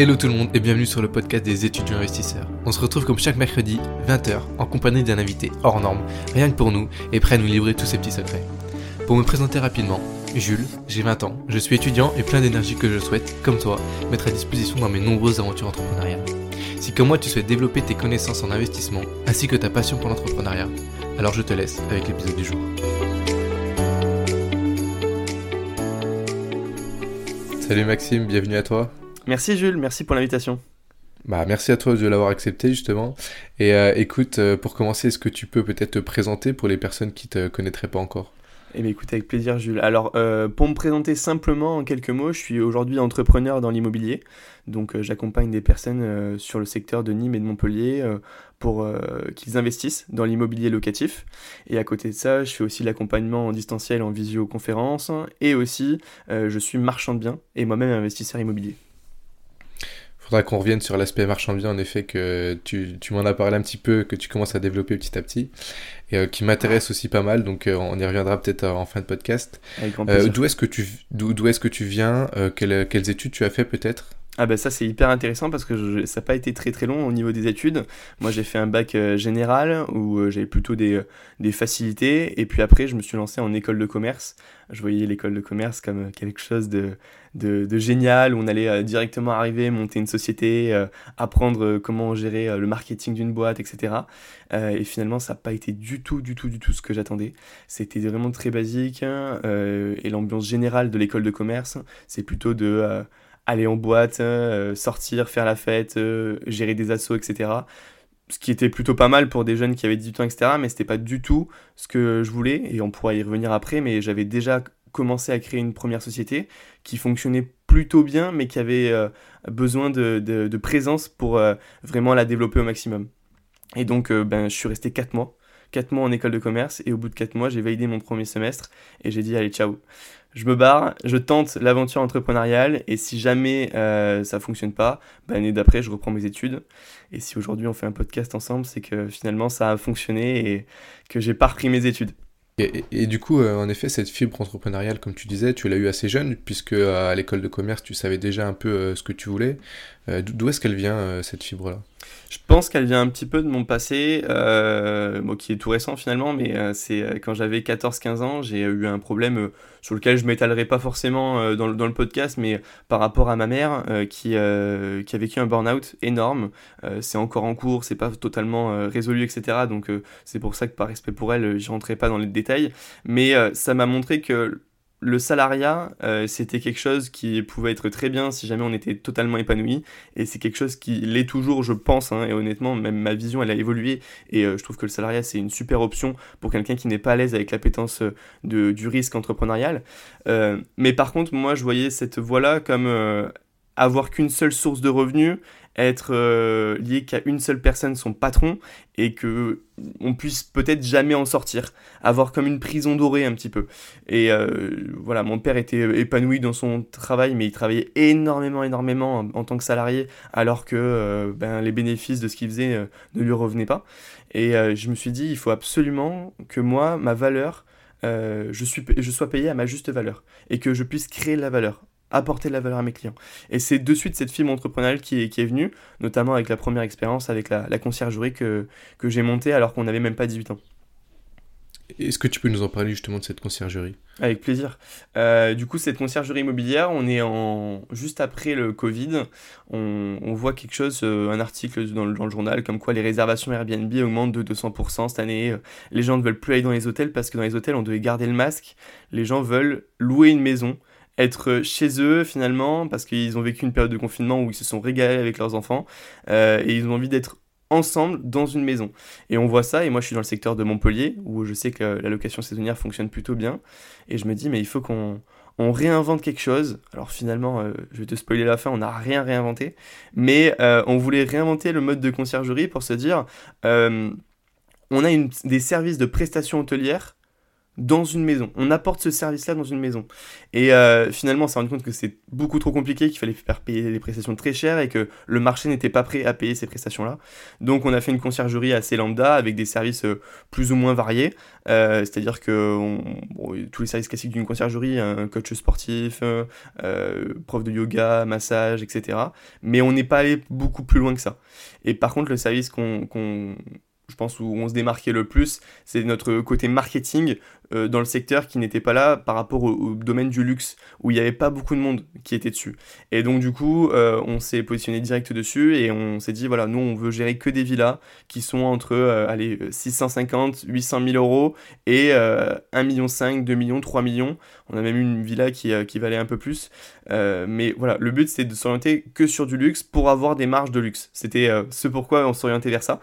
Hello tout le monde et bienvenue sur le podcast des étudiants investisseurs. On se retrouve comme chaque mercredi, 20h, en compagnie d'un invité hors norme, rien que pour nous, et prêt à nous livrer tous ses petits secrets. Pour me présenter rapidement, Jules, j'ai 20 ans, je suis étudiant et plein d'énergie que je souhaite, comme toi, mettre à disposition dans mes nombreuses aventures entrepreneuriales. Si comme moi tu souhaites développer tes connaissances en investissement, ainsi que ta passion pour l'entrepreneuriat, alors je te laisse avec l'épisode du jour. Salut Maxime, bienvenue à toi. Merci Jules, merci pour l'invitation. Bah, merci à toi de l'avoir accepté justement. Et euh, écoute, euh, pour commencer, est-ce que tu peux peut-être te présenter pour les personnes qui te connaîtraient pas encore? Eh bien écoute, avec plaisir Jules. Alors, euh, pour me présenter simplement en quelques mots, je suis aujourd'hui entrepreneur dans l'immobilier. Donc j'accompagne des personnes sur le secteur de Nîmes et de Montpellier pour qu'ils investissent dans l'immobilier locatif. Et à côté de ça, je fais aussi l'accompagnement en distanciel, en visioconférence. Et aussi, je suis marchand de biens et moi-même investisseur immobilier faudra qu'on revienne sur l'aspect marchand bien, en effet, que tu, tu m'en as parlé un petit peu, que tu commences à développer petit à petit, et euh, qui m'intéresse aussi pas mal, donc euh, on y reviendra peut-être en fin de podcast. Euh, d'où est-ce que tu, d'où, est-ce que tu viens quelles, quelles études tu as fait peut-être? Ah ben ça c'est hyper intéressant parce que ça n'a pas été très très long au niveau des études. Moi j'ai fait un bac euh, général où euh, j'avais plutôt des, euh, des, facilités et puis après je me suis lancé en école de commerce. Je voyais l'école de commerce comme quelque chose de génial où on allait directement arriver, monter une société, apprendre comment gérer le marketing d'une boîte, etc. et finalement ça n'a pas été du tout du tout du tout ce que j'attendais. C'était vraiment très basique hein, et l'ambiance générale de l'école de commerce c'est plutôt de aller en boîte, euh, sortir, faire la fête, euh, gérer des assauts, etc. Ce qui était plutôt pas mal pour des jeunes qui avaient 18 ans, etc. Mais c'était pas du tout ce que je voulais, et on pourra y revenir après, mais j'avais déjà commencé à créer une première société qui fonctionnait plutôt bien, mais qui avait euh, besoin de, présence pour vraiment la développer au maximum. Et donc, ben, je suis resté 4 mois. 4 mois en école de commerce, et au bout de 4 mois, j'ai validé mon premier semestre, et j'ai dit, allez, ciao je me barre, je tente l'aventure entrepreneuriale et si jamais euh, ça fonctionne pas, bah, l'année d'après je reprends mes études. Et si aujourd'hui on fait un podcast ensemble, c'est que finalement ça a fonctionné et que j'ai pas repris mes études. Et, du coup, euh, en effet, cette fibre entrepreneuriale, comme tu disais, tu l'as eu assez jeune, puisque à l'école de commerce, tu savais déjà un peu euh, ce que tu voulais. D'où est-ce qu'elle vient, cette fibre-là? Je pense qu'elle vient un petit peu de mon passé, euh, qui est tout récent finalement, mais euh, c'est euh, quand j'avais 14-15 ans, j'ai eu un problème sur lequel je m'étalerai pas forcément dans, le podcast, mais par rapport à ma mère qui, qui a vécu un burn-out énorme. c'est encore en cours, c'est pas totalement résolu, etc. Donc c'est pour ça que par respect pour elle, je rentrerai pas dans les détails. Mais ça m'a montré que le salariat, euh, c'était quelque chose qui pouvait être très bien si jamais on était totalement épanoui. Et c'est quelque chose qui l'est toujours, je pense. Hein, et honnêtement, même ma vision, elle a évolué. Et euh, je trouve que le salariat, c'est une super option pour quelqu'un qui n'est pas à l'aise avec l'appétence euh, du risque entrepreneurial. mais par contre, moi, je voyais cette voie-là comme avoir qu'une seule source de revenus être euh, lié qu'à une seule personne, son patron, et que on puisse peut-être jamais en sortir, avoir comme une prison dorée un petit peu. Et euh, voilà, mon père était épanoui dans son travail, mais il travaillait énormément, énormément en, tant que salarié, alors que euh, ben, les bénéfices de ce qu'il faisait ne lui revenaient pas. Et je me suis dit, il faut absolument que moi, ma valeur, je, suis, je sois payé à ma juste valeur, et que je puisse créer la valeur apporter de la valeur à mes clients. Et c'est de suite cette fibre entrepreneuriale qui est, qui est venue, notamment avec la première expérience avec la, la conciergerie que, que j'ai montée alors qu'on n'avait même pas 18 ans. Est-ce que tu peux nous en parler justement de cette conciergerie? Avec plaisir. Euh, du coup, cette conciergerie immobilière, on est en juste après le Covid. On, on voit quelque chose, euh, un article dans le, dans le, journal, comme quoi les réservations Airbnb augmentent de 200% cette année. Les gens ne veulent plus aller dans les hôtels parce que dans les hôtels, on devait garder le masque. Les gens veulent louer une maison être chez eux finalement, parce qu'ils ont vécu une période de confinement où ils se sont régalés avec leurs enfants, euh, et ils ont envie d'être ensemble dans une maison. Et on voit ça, et moi je suis dans le secteur de Montpellier, où je sais que la location saisonnière fonctionne plutôt bien, et je me dis, mais il faut qu'on on réinvente quelque chose. Alors finalement, euh, je vais te spoiler la fin, on n'a rien réinventé, mais euh, on voulait réinventer le mode de conciergerie pour se dire, on a une, des services de prestations hôtelières dans une maison. On apporte ce service-là dans une maison. Et euh, finalement, on s'est rendu compte que c'est beaucoup trop compliqué, qu'il fallait faire payer les prestations très chères et que le marché n'était pas prêt à payer ces prestations-là. Donc on a fait une conciergerie assez lambda avec des services euh, plus ou moins variés. Euh, c'est-à-dire que tous les services classiques d'une conciergerie, un coach sportif, prof de yoga, massage, etc. Mais on n'est pas allé beaucoup plus loin que ça. Et par contre, le service qu'on je pense, où on se démarquait le plus, c'est notre côté marketing euh, dans le secteur qui n'était pas là par rapport au, domaine du luxe, où il n'y avait pas beaucoup de monde qui était dessus. Et donc, du coup, euh, on s'est positionné direct dessus et on s'est dit, voilà, nous, on veut gérer que des villas qui sont entre, euh, allez, 650, 800 000 euros et 1,5 million, 2 millions, 3 millions. On a même eu une villa qui, qui valait un peu plus. mais voilà, le but, c'était de s'orienter que sur du luxe pour avoir des marges de luxe. C'était ce pourquoi on s'orientait vers ça.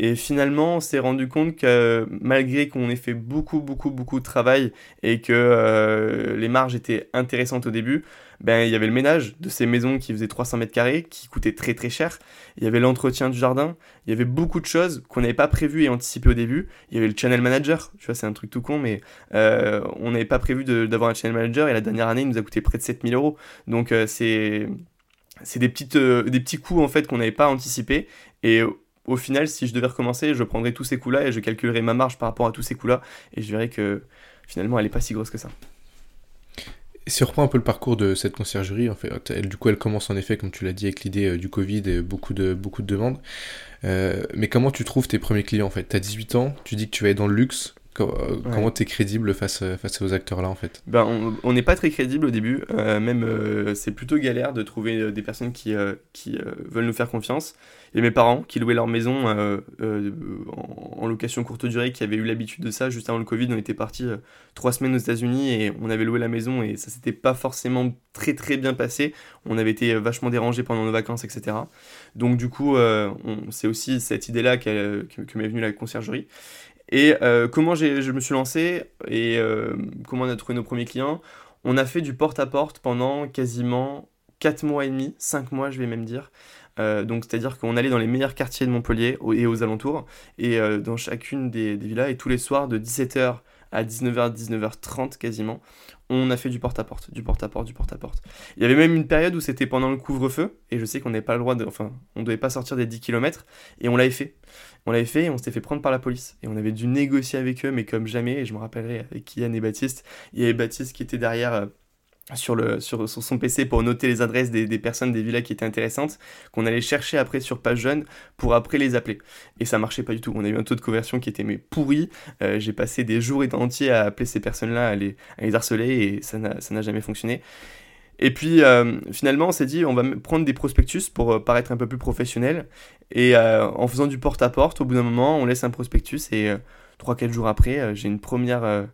Et finalement, on s'est rendu compte que malgré qu'on ait fait beaucoup, beaucoup, beaucoup de travail et que euh, les marges étaient intéressantes au début, ben, il y avait le ménage de ces maisons qui faisaient 300 mètres carrés, qui coûtait très très cher. Il y avait l'entretien du jardin. Il y avait beaucoup de choses qu'on n'avait pas prévues et anticipées au début. Il y avait le channel manager. Tu vois, c'est un truc tout con, mais euh, on n'avait pas prévu d'avoir un channel manager et la dernière année, il nous a coûté près de 7000 euros. Donc, euh, c'est c'est des, petites, des petits coûts en fait qu'on n'avait pas anticipés et au final, si je devais recommencer, je prendrais tous ces coups-là et je calculerais ma marge par rapport à tous ces coups-là et je verrais que finalement, elle n'est pas si grosse que ça. Si on reprend un peu le parcours de cette conciergerie, en fait, elle, du coup, elle commence en effet, comme tu l'as dit, avec l'idée euh, du Covid et beaucoup de, demandes. Euh, mais comment tu trouves tes premiers clients en fait? Tu as 18 ans, tu dis que tu vas être dans le luxe, comment tu es crédible face, euh, face aux acteurs-là en fait ben, On n'est pas très crédible au début, euh, même c'est plutôt galère de trouver des personnes qui, qui veulent nous faire confiance. Et mes parents qui louaient leur maison en, location courte durée, qui avaient eu l'habitude de ça juste avant le Covid, on était partis trois semaines aux États-Unis et on avait loué la maison et ça s'était pas forcément très très bien passé. On avait été vachement dérangés pendant nos vacances, etc. Donc du coup, c'est aussi cette idée-là que, que m'est venue la conciergerie. Et euh, comment je me suis lancé et euh, comment on a trouvé nos premiers clients On a fait du porte-à-porte pendant quasiment 4 mois et demi, 5 mois je vais même dire. Euh, donc c'est-à-dire qu'on allait dans les meilleurs quartiers de Montpellier et aux alentours, et dans chacune des, des, villas, et tous les soirs de 17h à 19h, 19h30 quasiment, on a fait du porte-à-porte, du porte-à-porte, du porte-à-porte. Il y avait même une période où c'était pendant le couvre-feu, et je sais qu'on n'avait pas le droit de. Enfin, on ne devait pas sortir des 10 km, et on l'avait fait. On l'avait fait et on s'était fait prendre par la police. Et on avait dû négocier avec eux, mais comme jamais, et je me rappellerai avec Kian et Baptiste, il y avait Baptiste qui était derrière. Euh, sur, son PC pour noter les adresses des, personnes des villas qui étaient intéressantes, qu'on allait chercher après sur page jeune pour après les appeler. Et ça marchait pas du tout. On a eu un taux de conversion qui était mais pourri. Euh, j'ai passé des jours et entiers à appeler ces personnes-là, à les harceler et ça n'a jamais fonctionné. Et puis euh, finalement, on s'est dit, on va prendre des prospectus pour euh, paraître un peu plus professionnel. Et euh, en faisant du porte-à-porte, au bout d'un moment, on laisse un prospectus et 3-4 jours après, j'ai une première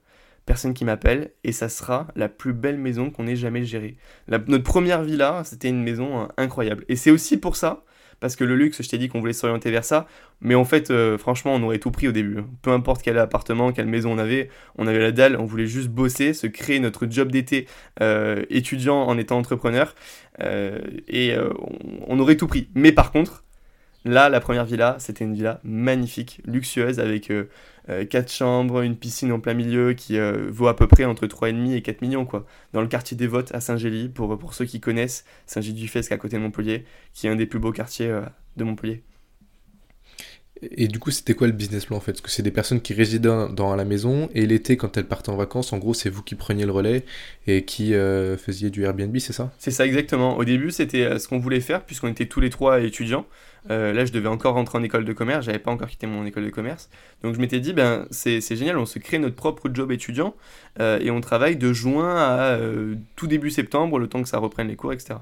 personne qui m'appelle et ça sera la plus belle maison qu'on ait jamais gérée. notre première villa, c'était une maison incroyable. Et c'est aussi pour ça parce que le luxe, je t'ai dit qu'on voulait s'orienter vers ça, mais en fait, euh, franchement, on aurait tout pris au début. Peu importe quel appartement, quelle maison on avait, on avait la dalle, on voulait juste bosser, se créer notre job d'été euh, étudiant en étant entrepreneur, euh, et on, aurait tout pris. Mais par contre, là, la première villa, c'était une villa magnifique, luxueuse, avec 4 chambres, une piscine en plein milieu qui vaut à peu près entre 3,5 et 4 millions, quoi. Dans le quartier des Votes à Saint-Gély, pour, pour ceux qui connaissent, Saint-Gély-du-Fesque à côté de Montpellier, qui est un des plus beaux quartiers de Montpellier. Et du coup, c'était quoi le business plan en fait? Parce que c'est des personnes qui résidaient dans la maison et l'été, quand elles partaient en vacances, en gros, c'est vous qui preniez le relais et qui euh, faisiez du Airbnb, c'est ça? C'est ça exactement. Au début, c'était euh, ce qu'on voulait faire puisqu'on était tous les trois étudiants. Euh, là, je devais encore rentrer en école de commerce, j'avais pas encore quitté mon école de commerce. Donc, je m'étais dit, ben, c'est génial, on se crée notre propre job étudiant et on travaille de juin à tout début septembre, le temps que ça reprenne les cours, etc.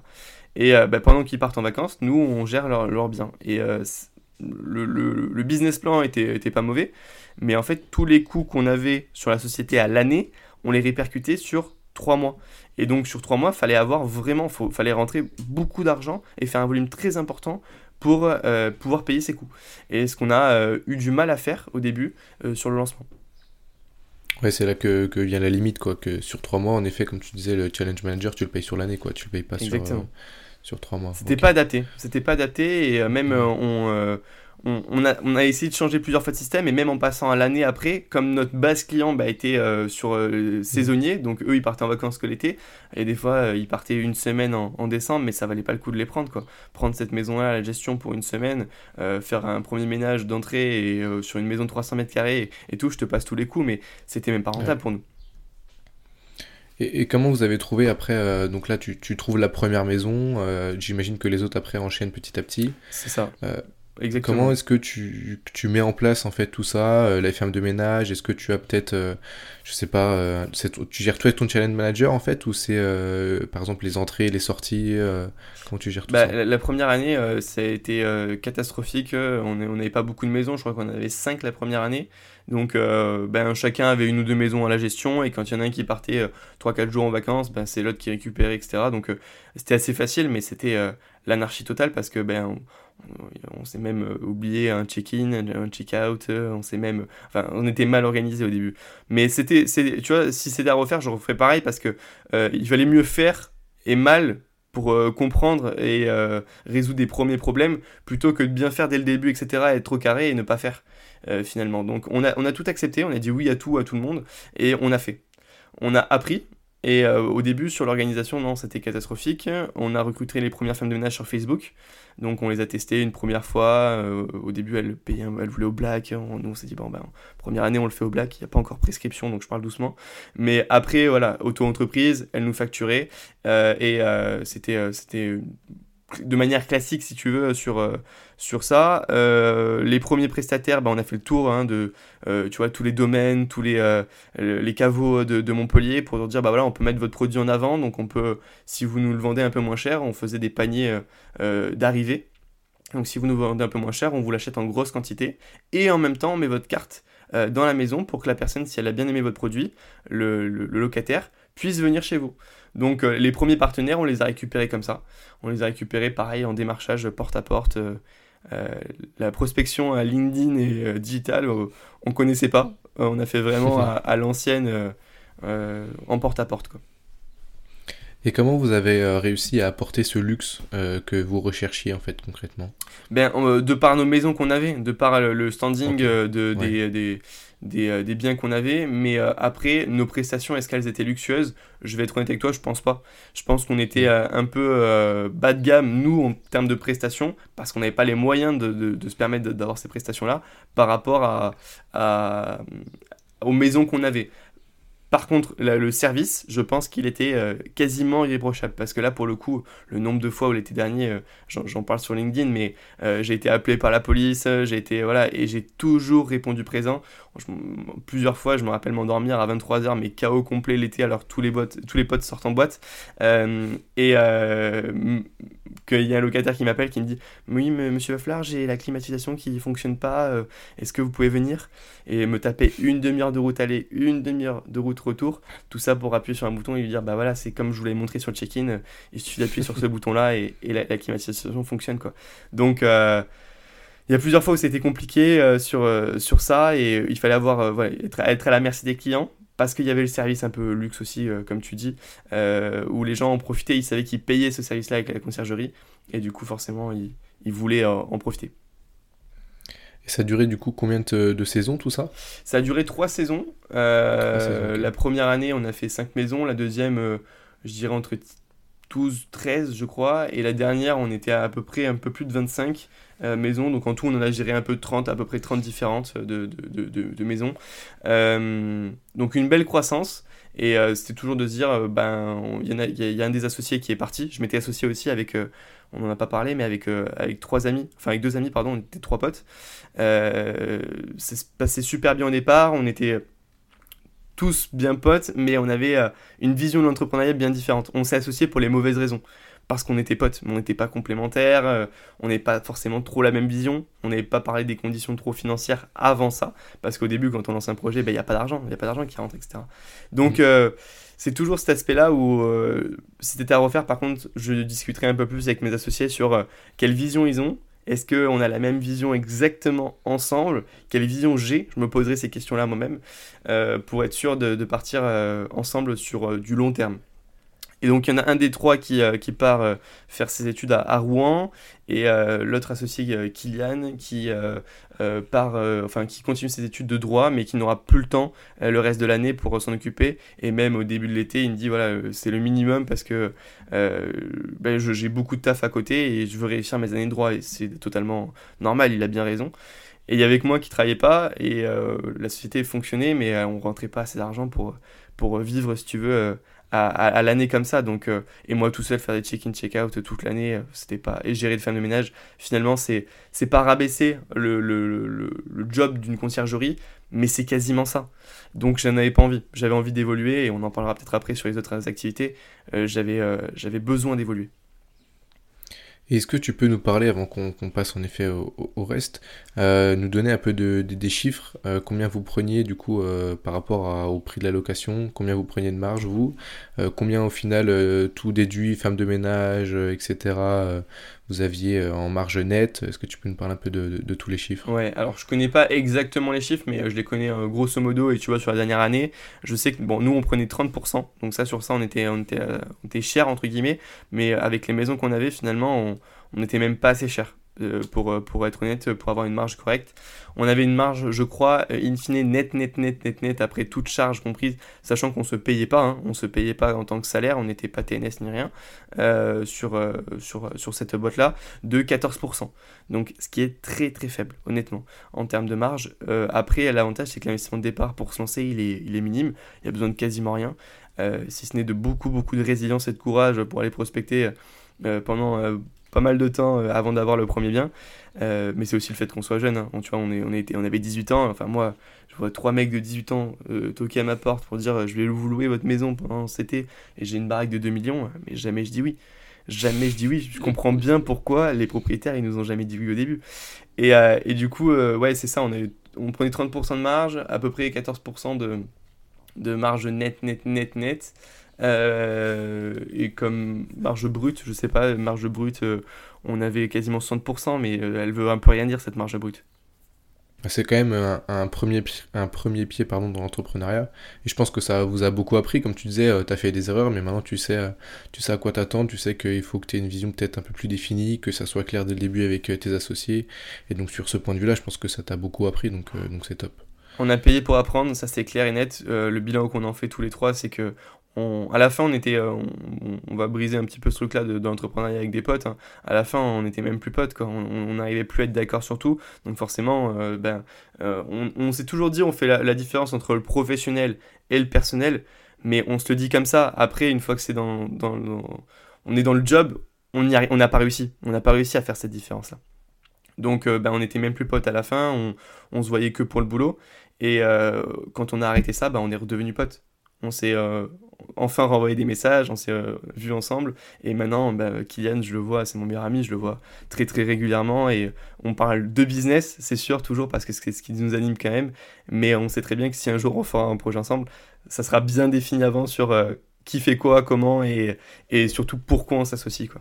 Et ben, pendant qu'ils partent en vacances, nous, on gère leurs leur biens. Et le, business plan était, était pas mauvais, mais en fait, tous les coûts qu'on avait sur la société à l'année, on les répercutait sur trois mois. Et donc, sur trois mois, fallait avoir vraiment, il fallait rentrer beaucoup d'argent et faire un volume très important pour euh, pouvoir payer ses coûts. Et ce qu'on a euh, eu du mal à faire au début euh, sur le lancement. Ouais, c'est là que, vient la limite, quoi. Que sur trois mois, en effet, comme tu disais, le challenge manager, tu le payes sur l'année, quoi. Tu le payes pas Exactement. sur sur trois mois. C'était pas daté. C'était pas daté et euh, même euh, on, euh, on, a, on, a, essayé de changer plusieurs fois de système et même en passant à l'année après, comme notre base client bah, était euh, sur euh, saisonnier, donc eux ils partaient en vacances que l'été, et des fois euh, ils partaient une semaine en, décembre, mais ça valait pas le coup de les prendre quoi. Prendre cette maison-là à la gestion pour une semaine, faire un premier ménage d'entrée et sur une maison de 300 mètres carrés et, tout, je te passe tous les coups, mais c'était même pas rentable pour nous. Et, comment vous avez trouvé après Donc là, tu, tu, trouves la première maison. J'imagine que les autres après enchaînent petit à petit. C'est ça. Comment est-ce que tu, tu, mets en place en fait tout ça, euh, la ferme de ménage? Est-ce que tu as peut-être, euh, je sais pas, euh, tu gères toi avec ton challenge manager en fait ou c'est par exemple les entrées, les sorties Comment tu gères tout bah, ça? la, première année, ça a été catastrophique. On n'avait pas beaucoup de maisons. Je crois qu'on avait 5 la première année. Donc ben, chacun avait une ou deux maisons à la gestion et quand il y en a un qui partait 3-4 jours en vacances, ben, c'est l'autre qui récupérait, etc. Donc c'était assez facile, mais c'était l'anarchie totale parce que ben on s'est même euh, oublié un check-in, un check-out, euh, on s'est même, enfin, on était mal organisé au début. Mais c'était, tu vois, si c'était à refaire, je referais pareil parce que euh, il valait mieux faire et mal pour comprendre et résoudre des premiers problèmes plutôt que de bien faire dès le début, etc., être trop carré et ne pas faire finalement. Donc on a, on a tout accepté, on a dit oui à tout, à tout le monde et on a fait. On a appris, et euh, au début, sur l'organisation, non, c'était catastrophique. On a recruté les premières femmes de ménage sur Facebook. Donc on les a testées une première fois. Euh, au début, elles, payaient, elles voulaient au black. On, nous, on s'est dit, bon, ben, première année, on le fait au black. Il n'y a pas encore prescription, donc je parle doucement. Mais après, voilà, auto-entreprise, elles nous facturaient. Euh, et c'était, c'était de manière classique, si tu veux, sur, euh, ça. Euh, les premiers prestataires, bah, on a fait le tour hein, de euh, tu tous les domaines, tous les, les caveaux de, Montpellier pour dire, bah voilà, on peut mettre votre produit en avant, donc on peut, si vous nous le vendez un peu moins cher, on faisait des paniers d'arrivée. Donc si vous nous vendez un peu moins cher, on vous l'achète en grosse quantité. Et en même temps, on met votre carte dans la maison pour que la personne, si elle a bien aimé votre produit, le locataire, puisse venir chez vous. Donc euh, les premiers partenaires, on les a récupérés comme ça. On les a récupérés pareil en démarchage porte à porte. Euh, euh, la prospection à LinkedIn et digital, on connaissait pas. on a fait vraiment à, l'ancienne en porte à porte. Quoi. Et comment vous avez réussi à apporter ce luxe que vous recherchiez en fait concrètement? Ben, De par nos maisons qu'on avait, de par le, standing de, des, des, biens qu'on avait, mais euh, après, nos prestations, est-ce qu'elles étaient luxueuses? Je vais être honnête avec toi, je pense pas. Je pense qu'on était euh, un peu bas de gamme, nous, en termes de prestations, parce qu'on n'avait pas les moyens de, se permettre d'avoir ces prestations-là par rapport à, aux maisons qu'on avait. Par contre, le service, je pense qu'il était euh, quasiment irréprochable. Parce que là, pour le coup, le nombre de fois où l'été dernier, euh, j'en parle sur LinkedIn, mais euh, j'ai été appelé par la police, j'ai été. Voilà, et j'ai toujours répondu présent. Plusieurs fois, je me rappelle m'endormir à 23h, mais chaos complet l'été, alors tous les, tous les potes sortent en boîte. et qu'il y a un locataire qui m'appelle qui me dit Oui, monsieur Waffler, j'ai la climatisation qui ne fonctionne pas, est-ce que vous pouvez venir? Et me taper une demi-heure de route aller, une demi-heure de route retour, tout ça pour appuyer sur un bouton et lui dire Bah voilà, c'est comme je vous l'ai montré sur le check-in, il suffit d'appuyer sur ce bouton-là et, la, climatisation fonctionne. quoi. Donc. Euh, il y a plusieurs fois où c'était compliqué euh, sur, euh, sur ça et il fallait avoir, être, être, à la merci des clients parce qu'il y avait le service un peu luxe aussi, comme tu dis, où les gens en profitaient, ils savaient qu'ils payaient ce service-là avec la conciergerie et du coup forcément ils, ils voulaient en profiter. Et ça a duré du coup combien de, saisons tout ça? Ça a duré trois saisons. Euh, la première année, on a fait cinq maisons. La deuxième, euh, je dirais entre 12, 13, je crois. Et la dernière, on était à, à peu près un peu plus de 25 euh, maisons. Donc en tout, on en a géré un peu 30, à peu près 30 différentes de, de, de, maisons. donc une belle croissance. Et c'était toujours de se dire, ben, il y, y, a un des associés qui est parti. Je m'étais associé aussi avec on n'en a pas parlé, mais avec, euh, avec trois amis, enfin avec deux amis, pardon, on était trois potes. Euh, se passait super bien au départ, on était tous bien potes, mais on avait euh, une vision de l'entrepreneuriat bien différente. On s'est associés pour les mauvaises raisons. Parce qu'on était potes, mais on n'était pas complémentaires, on n'est pas forcément trop la même vision, on n'avait pas parlé des conditions trop financières avant ça, parce qu'au début, quand on lance un projet, ben, il n'y a pas d'argent, il n'y a pas d'argent qui rentre, etc. Donc, mmh c'est toujours cet aspect-là où, euh, si c'était à refaire, par contre, je discuterai un peu plus avec mes associés sur euh, quelle vision ils ont. Est-ce qu'on a la même vision exactement ensemble? Quelle vision j'ai? Je me poserai ces questions-là moi-même euh, pour être sûr de, partir ensemble sur du long terme. Et donc il y en a un des trois qui, euh, part euh, faire ses études à, Rouen et euh, l'autre associé Kylian qui part, enfin qui continue ses études de droit mais qui n'aura plus le temps le reste de l'année pour s'en occuper. Et même au début de l'été, il me dit voilà c'est le minimum parce que ben, j'ai beaucoup de taf à côté et je veux réussir mes années de droit et c'est totalement normal. Il a bien raison. Et il y avait que moi qui travaillais pas et la société fonctionnait mais on rentrait pas assez d'argent pour pour vivre si tu veux à, l'année comme ça. Donc, euh, et moi tout seul faire des check-in, check-out toute l'année, euh, c'était pas. Et gérer le fin de ménage, finalement, c'est, pas rabaisser le, le, le, job d'une conciergerie, mais c'est quasiment ça. Donc j'en avais pas envie. J'avais envie d'évoluer et on en parlera peut-être après sur les autres activités. Euh, j'avais, j'avais besoin d'évoluer. Est-ce que tu peux nous parler, avant qu'on passe en effet au, reste, euh, nous donner un peu de, des chiffres, euh, combien vous preniez du coup euh, par rapport au prix de la location, combien vous preniez de marge vous, combien au final tout déduit, femme de ménage, etc vous aviez euh, en marge nette. Est-ce que tu peux nous parler un peu de, tous les chiffres? Ouais, alors je connais pas exactement les chiffres, mais euh, je les connais euh, grosso modo. Et tu vois, sur la dernière année, je sais que bon, nous on prenait 30%. Donc ça, sur ça, on était, on était, on était cher entre guillemets. Mais avec les maisons qu'on avait, finalement, on, on était même pas assez cher. Euh, pour, euh, pour être honnête, pour avoir une marge correcte. On avait une marge, je crois, euh, in fine, net, net, net, net, net, après toute charge comprise, sachant qu'on se payait pas, hein, on se payait pas en tant que salaire, on n'était pas TNS ni rien, sur, sur, sur cette boîte-là, de 14%. Donc, ce qui est très très faible, honnêtement, en termes de marge. après, l'avantage, c'est que l'investissement de départ pour se lancer, il est, il est minime, il y a besoin de quasiment rien, si ce n'est de beaucoup, beaucoup de résilience et de courage pour aller prospecter pendant pas mal de temps euh, avant d'avoir le premier bien. Euh, mais c'est aussi le fait qu'on soit jeune. Hein. On, tu vois, on, est, on, était, on avait 18 ans. Enfin, moi, je vois trois mecs de 18 ans euh, toquer à ma porte pour dire je vais vous louer votre maison pendant cet été et j'ai une baraque de 2 millions. Mais jamais je dis oui. Jamais je dis oui. Je comprends bien pourquoi les propriétaires ils nous ont jamais dit oui au début. Et, et du coup, ouais, c'est ça. On, on prenait 30% de marge, à peu près 14% de, de marge net, net, net, net. Euh, et comme marge brute, je sais pas, marge brute, euh, on avait quasiment 60%, mais euh, elle veut un peu rien dire cette marge brute. C'est quand même un, premier, un premier pied pardon, dans l'entrepreneuriat. Et je pense que ça vous a beaucoup appris. Comme tu disais, tu as fait des erreurs, mais maintenant tu sais, tu sais à quoi t'attendre. Tu sais qu'il faut que tu aies une vision peut-être un peu plus définie, que ça soit clair dès le début avec tes associés. Et donc sur ce point de vue-là, je pense que ça t'a beaucoup appris. Donc donc c'est top. On a payé pour apprendre, ça c'est clair et net. le bilan qu'on en fait tous les trois, c'est que à la fin, on était, euh, on, va briser un petit peu ce truc-là de, l'entrepreneuriat avec des potes. Hein. À la fin, on était même plus potes, quoi. On n'arrivait plus à être d'accord sur tout. Donc forcément, euh, ben, euh, on, s'est toujours dit, on fait la, différence entre le professionnel et le personnel, mais on se le dit comme ça. Après, une fois que c'est dans, on est dans le job, on n'a pas réussi. On n'a pas réussi à faire cette différence-là. Donc, ben, on était même plus potes à la fin. On, on se voyait que pour le boulot. Et quand on a arrêté ça, ben, on est redevenu potes on s'est euh, enfin renvoyé des messages, on s'est euh, vu ensemble. Et maintenant, bah, Kylian, je le vois, c'est mon meilleur ami, je le vois très très régulièrement. Et on parle de business, c'est sûr, toujours parce que c'est ce qui nous anime quand même. Mais on sait très bien que si un jour on fera un projet ensemble, ça sera bien défini avant sur euh, qui fait quoi, comment et, et surtout pourquoi on s'associe. quoi.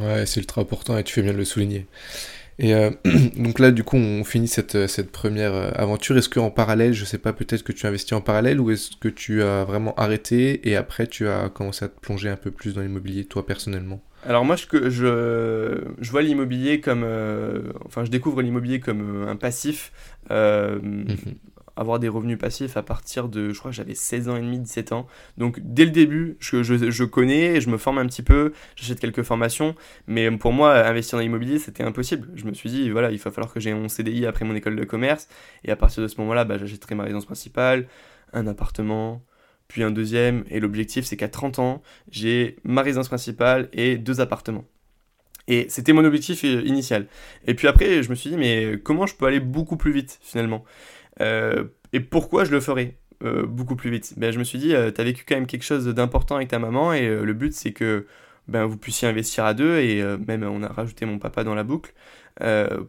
Ouais, c'est ultra important et tu fais bien de le souligner. Et euh, donc là, du coup, on finit cette, euh, cette première euh, aventure. Est-ce qu'en parallèle, je sais pas, peut-être que tu investis en parallèle ou est-ce que tu as vraiment arrêté et après tu as commencé à te plonger un peu plus dans l'immobilier, toi personnellement? Alors moi, je, je, je vois l'immobilier comme... enfin, je découvre l'immobilier comme un passif. Mmh avoir des revenus passifs à partir de, je crois que j'avais 16 ans et demi, 17 ans. Donc dès le début, je, je, connais, je me forme un petit peu, j'achète quelques formations, mais pour moi, investir dans l'immobilier, c'était impossible. Je me suis dit, voilà, il va falloir que j'ai mon CDI après mon école de commerce, et à partir de ce moment-là, bah, j'achèterai ma résidence principale, un appartement, puis un deuxième, et l'objectif, c'est qu'à 30 ans, j'ai ma résidence principale et deux appartements. Et c'était mon objectif euh, initial. Et puis après, je me suis dit, mais comment je peux aller beaucoup plus vite finalement? Et pourquoi je le ferais euh, beaucoup plus vite? Ben, Je me suis dit, euh, tu as vécu quand même quelque chose d'important avec ta maman et le but c'est que ben, vous puissiez investir à deux et même on a rajouté mon papa dans la boucle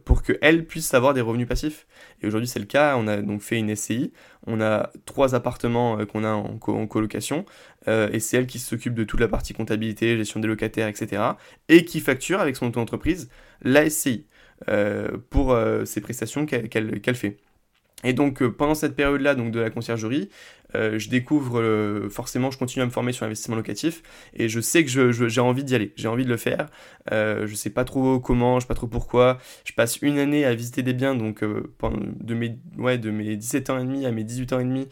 pour qu'elle puisse avoir des revenus passifs. Et aujourd'hui c'est le cas, on a donc fait une SCI, on a trois appartements qu'on a en, colocation et c'est elle qui s'occupe de toute la partie comptabilité, gestion des locataires, etc. et qui facture avec son auto-entreprise la SCI pour ces prestations qu'elle fait. Et donc pendant cette période-là, donc de la conciergerie, euh, je découvre, euh, forcément, je continue à me former sur l'investissement locatif et je sais que j'ai envie d'y aller, j'ai envie de le faire. Euh, je sais pas trop comment, je sais pas trop pourquoi. Je passe une année à visiter des biens, donc de, mes, ouais, de mes 17 ans et demi à mes 18 ans et demi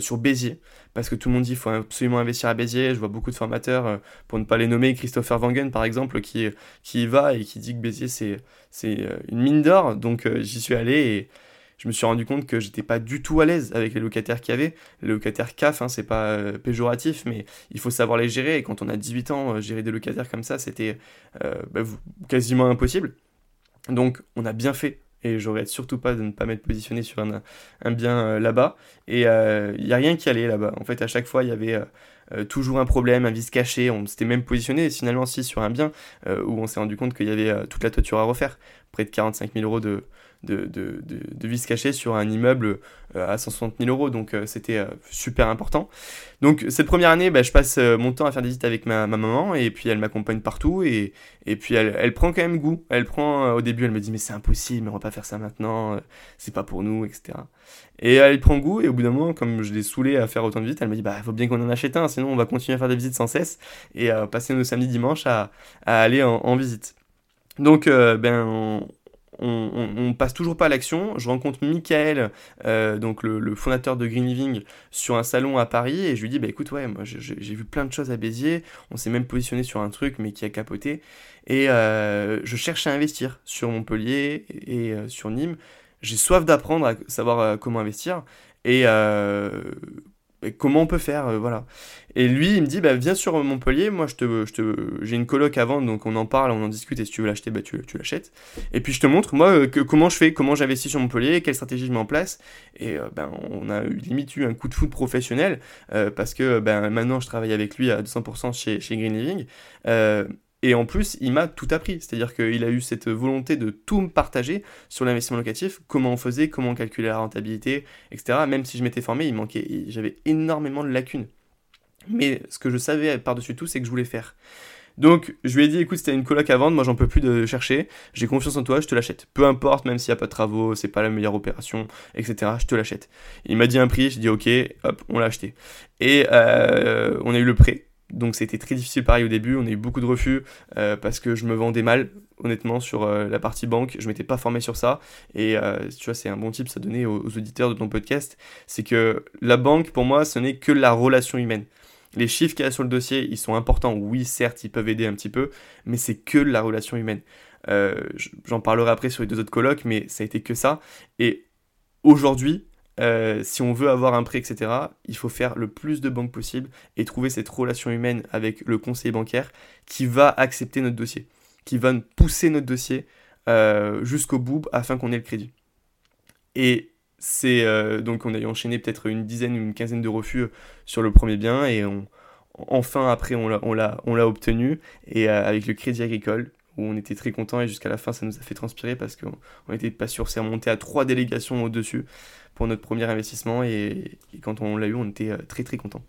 sur Béziers. Parce que tout le monde dit qu'il faut absolument investir à Béziers. Je vois beaucoup de formateurs, pour ne pas les nommer, Christopher Wangen par exemple, qui, qui y va et qui dit que Béziers c'est une mine d'or. Donc j'y suis allé et je me suis rendu compte que j'étais pas du tout à l'aise avec les locataires qu'il y avait. Les locataires CAF, hein, c'est pas euh, péjoratif, mais il faut savoir les gérer. Et quand on a 18 ans, euh, gérer des locataires comme ça, c'était euh, bah, quasiment impossible. Donc on a bien fait. Et j'aurais surtout pas de ne pas m'être positionné sur un, bien là-bas. Et il n'y a rien qui allait là-bas. En fait, à chaque fois, il y avait toujours un problème, un vice caché. On s'était même positionné finalement aussi sur un bien où on s'est rendu compte qu'il y avait toute la toiture à refaire. Près de 45 000 euros de, de, de, de, cachés sur un immeuble euh, à 160 000 euros. Donc euh, c'était euh, super important. Donc cette première année, bah, je passe mon temps à faire des visites avec ma, maman et puis elle m'accompagne partout et, et puis elle, elle, prend quand même goût. Elle prend au début, elle me dit mais c'est impossible, on va pas faire ça maintenant, c'est pas pour nous, etc. Et elle prend goût et au bout d'un moment, comme je l'ai saoulée à faire autant de visites, elle me dit bah faut bien qu'on en achète un, sinon on va continuer à faire des visites sans cesse et passer nos samedis dimanches à, à aller en, en visite. Donc, ben, on, passe toujours pas à l'action. Je rencontre Michael, euh, donc le, fondateur de Green Living, sur un salon à Paris et je lui dis bah écoute ouais moi j'ai vu plein de choses à Béziers, on s'est même positionné sur un truc mais qui a capoté et euh, je cherche à investir sur Montpellier et, euh, sur Nîmes. J'ai soif d'apprendre à savoir comment investir et comment on peut faire, euh, voilà. Et lui, il me dit, bah, viens sur Montpellier, moi, je te, je te, j'ai une coloc vendre, donc on en parle, on en discute, et si tu veux l'acheter, bah, tu, tu l'achètes. Et puis je te montre, moi, euh, que, comment je fais, comment j'investis sur Montpellier, quelle stratégie je mets en place. Et euh, ben, on a eu, limite eu un coup de foot professionnel, parce que ben, maintenant, je travaille avec lui à 200% chez, chez Green Living. Et en plus, il m'a tout appris. C'est-à-dire qu'il a eu cette volonté de tout me partager sur l'investissement locatif, comment on faisait, comment on calculait la rentabilité, etc. Même si je m'étais formé, il manquait, j'avais énormément de lacunes. Mais ce que je savais par-dessus tout, c'est que je voulais faire. Donc, je lui ai dit, écoute, c'était une coloc à vendre, moi j'en peux plus de chercher, j'ai confiance en toi, je te l'achète. Peu importe, même s'il n'y a pas de travaux, c'est pas la meilleure opération, etc., je te l'achète. Il m'a dit un prix, j'ai dit ok, hop, on l'a acheté. Et euh, on a eu le prêt. Donc c'était très difficile pareil au début, on a eu beaucoup de refus euh, parce que je me vendais mal honnêtement sur euh, la partie banque, je m'étais pas formé sur ça et euh, tu vois c'est un bon type à donner aux, auditeurs de ton podcast, c'est que la banque pour moi ce n'est que la relation humaine. Les chiffres qu'il y a sur le dossier, ils sont importants, oui certes ils peuvent aider un petit peu, mais c'est que la relation humaine. J'en parlerai après sur les deux autres colloques, mais ça a été que ça. Et aujourd'hui, euh, si on veut avoir un prêt, etc., il faut faire le plus de banques possible et trouver cette relation humaine avec le conseiller bancaire qui va accepter notre dossier, qui va pousser notre dossier euh, jusqu'au bout afin qu'on ait le crédit. Et c'est euh, donc on a enchaîné peut-être une dizaine ou une quinzaine de refus sur le premier bien et enfin après on l'a obtenu et avec le crédit agricole où on était très content et jusqu'à la fin ça nous a fait transpirer parce qu'on n'était pas sûr, c'est remonté à trois délégations au-dessus pour notre premier investissement et, quand on l'a eu, on était euh, très très content.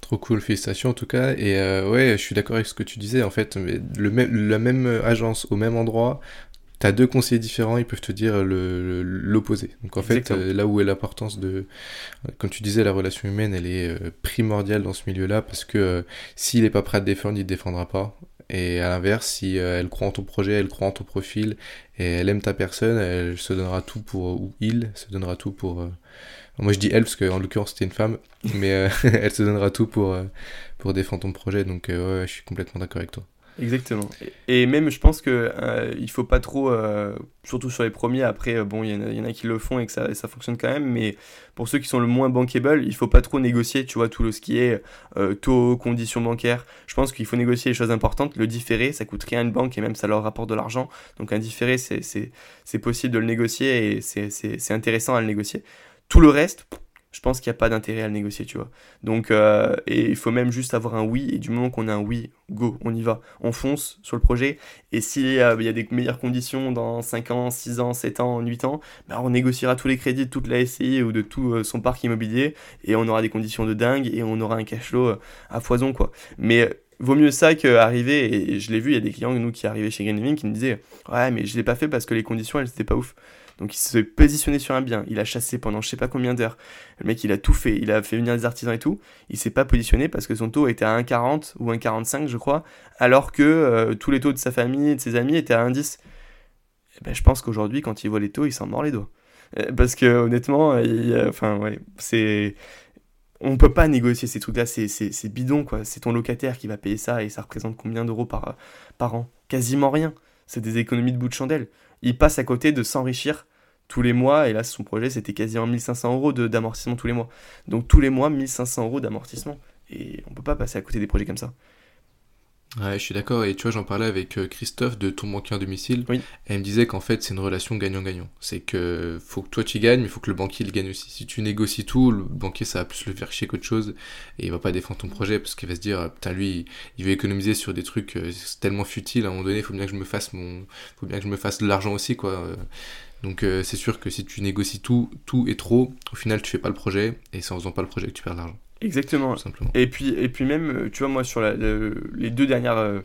Trop cool, félicitations en tout cas. Et euh, ouais, je suis d'accord avec ce que tu disais. En fait, le même, la même agence au même endroit, tu as deux conseillers différents, ils peuvent te dire l'opposé. Donc en fait, euh, là où est l'importance de, comme tu disais, la relation humaine, elle est primordiale dans ce milieu-là parce que s'il n'est pas prêt à te défendre, il ne te défendra pas. Et à l'inverse, si euh, elle croit en ton projet, elle croit en ton profil, et elle aime ta personne, elle se donnera tout pour, ou il se donnera tout pour, euh, moi je dis elle parce qu'en l'occurrence c'était une femme, mais euh, elle se donnera tout pour, pour défendre ton projet, donc ouais, je suis complètement d'accord avec toi. Exactement. Et même, je pense que euh, il faut pas trop, euh, surtout sur les premiers. Après, euh, bon, il y, en a qui le font et que ça, ça fonctionne quand même. Mais pour ceux qui sont le moins bankable, il faut pas trop négocier. Tu vois tout ce qui est taux, conditions bancaires. Je pense qu'il faut négocier les choses importantes. Le différé, ça coûte rien à une banque et même ça leur rapporte de l'argent. Donc un différé, c'est possible de le négocier et c'est intéressant à le négocier. Tout le reste, je pense qu'il n'y a pas d'intérêt à le négocier, tu vois. Donc, euh, et il faut même juste avoir un oui, et du moment qu'on a un oui, go, on y va, on fonce sur le projet, et s'il y a des meilleures conditions dans 5 ans, 6 ans, 7 ans, 8 ans, bah on négociera tous les crédits de toute la SCI ou de tout euh, son parc immobilier, et on aura des conditions de dingue, et on aura un cash flow euh, à foison, quoi. Mais vaut mieux ça qu'arriver, et je l'ai vu, il y a des clients, nous, qui arrivaient chez Green Living, qui me disaient, ouais, mais je l'ai pas fait parce que les conditions, elles, étaient pas ouf. Donc il s'est positionné sur un bien, il a chassé pendant je sais pas combien d'heures. Le mec, il a tout fait, il a fait venir des artisans et tout. Il s'est pas positionné parce que son taux était à 1,40 ou 1,45, je crois, alors que euh, tous les taux de sa famille et de ses amis étaient à 1,10. Eh ben, je pense qu'aujourd'hui, quand il voit les taux, il s'en mord les doigts. Euh, parce que honnêtement, il, enfin, ouais, c'est on peut pas négocier ces trucs-là, c'est bidon, quoi. C'est ton locataire qui va payer ça et ça représente combien d'euros par, par an? Quasiment rien. C'est des économies de bout de chandelle. Il passe à côté de s'enrichir tous les mois, et là, son projet, c'était quasiment 1500 euros d'amortissement tous les mois. Donc tous les mois, 1500 euros d'amortissement. Et on peut pas passer à côté des projets comme ça. Ouais, je suis d'accord. Et tu vois, j'en parlais avec euh, Christophe de ton banquier à domicile. Oui. Et il me disait qu'en fait, c'est une relation gagnant-gagnant. C'est que faut que toi tu gagnes, mais il faut que le banquier il gagne aussi. Si tu négocies tout, le banquier ça va plus le faire chier qu'autre chose. Et il va pas défendre ton projet parce qu'il va se dire, putain, lui, il veut économiser sur des trucs euh, tellement futiles. À un moment donné, il faut bien que je me fasse mon, faut bien que je me fasse de l'argent aussi, quoi. Donc euh, c'est sûr que si tu négocies tout, tout et trop, au final tu fais pas le projet. Et c'est en faisant pas le projet que tu perds de l'argent. Exactement. Et puis, et puis même, euh, tu vois, moi, sur les deux, dernières, euh,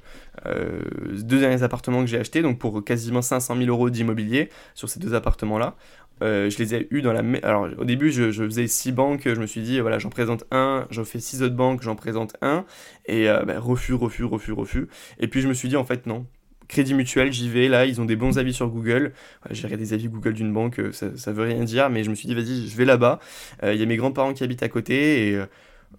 euh, deux derniers appartements que j'ai achetés, donc pour quasiment 500 000 euros d'immobilier sur ces deux appartements-là, je les ai eu dans la... Alors au début, je, faisais six banques, je me suis dit, voilà, j'en présente un, j'en fais six autres banques, j'en présente un, et ben, refus, refus, refus, refus. Et puis je me suis dit, en fait, non, Crédit Mutuel, j'y vais, là, ils ont des bons avis sur Google. J'ai des avis Google d'une banque, ça, ça veut rien dire, mais je me suis dit, vas-y, je vais là-bas. Il y a mes grands-parents qui habitent à côté, et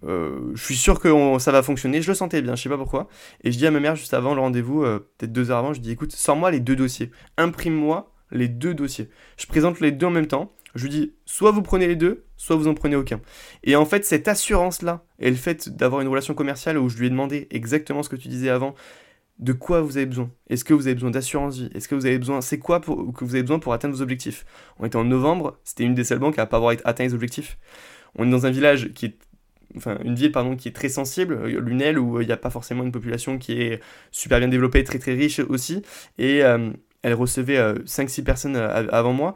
euh, je suis sûr que ça va fonctionner, je le sentais bien, je sais pas pourquoi. Et je dis à ma mère juste avant le rendez-vous, euh, peut-être deux heures avant, je dis écoute, sors-moi les deux dossiers, imprime-moi les deux dossiers. Je présente les deux en même temps, je lui dis soit vous prenez les deux, soit vous en prenez aucun. Et en fait, cette assurance-là, et le fait d'avoir une relation commerciale où je lui ai demandé exactement ce que tu disais avant, de quoi vous avez besoin? Est-ce que vous avez besoin d'assurance vie? Est-ce que vous avez besoin C'est quoi que vous avez besoin pour atteindre vos objectifs? On était en novembre, c'était une des seules banques à pas avoir atteint les objectifs. On est dans un village qui est enfin une ville pardon qui est très sensible, euh, Lunel où euh, il n'y a pas forcément une population qui est super bien développée, très très riche aussi, et euh, elle recevait 5-6 personnes avant moi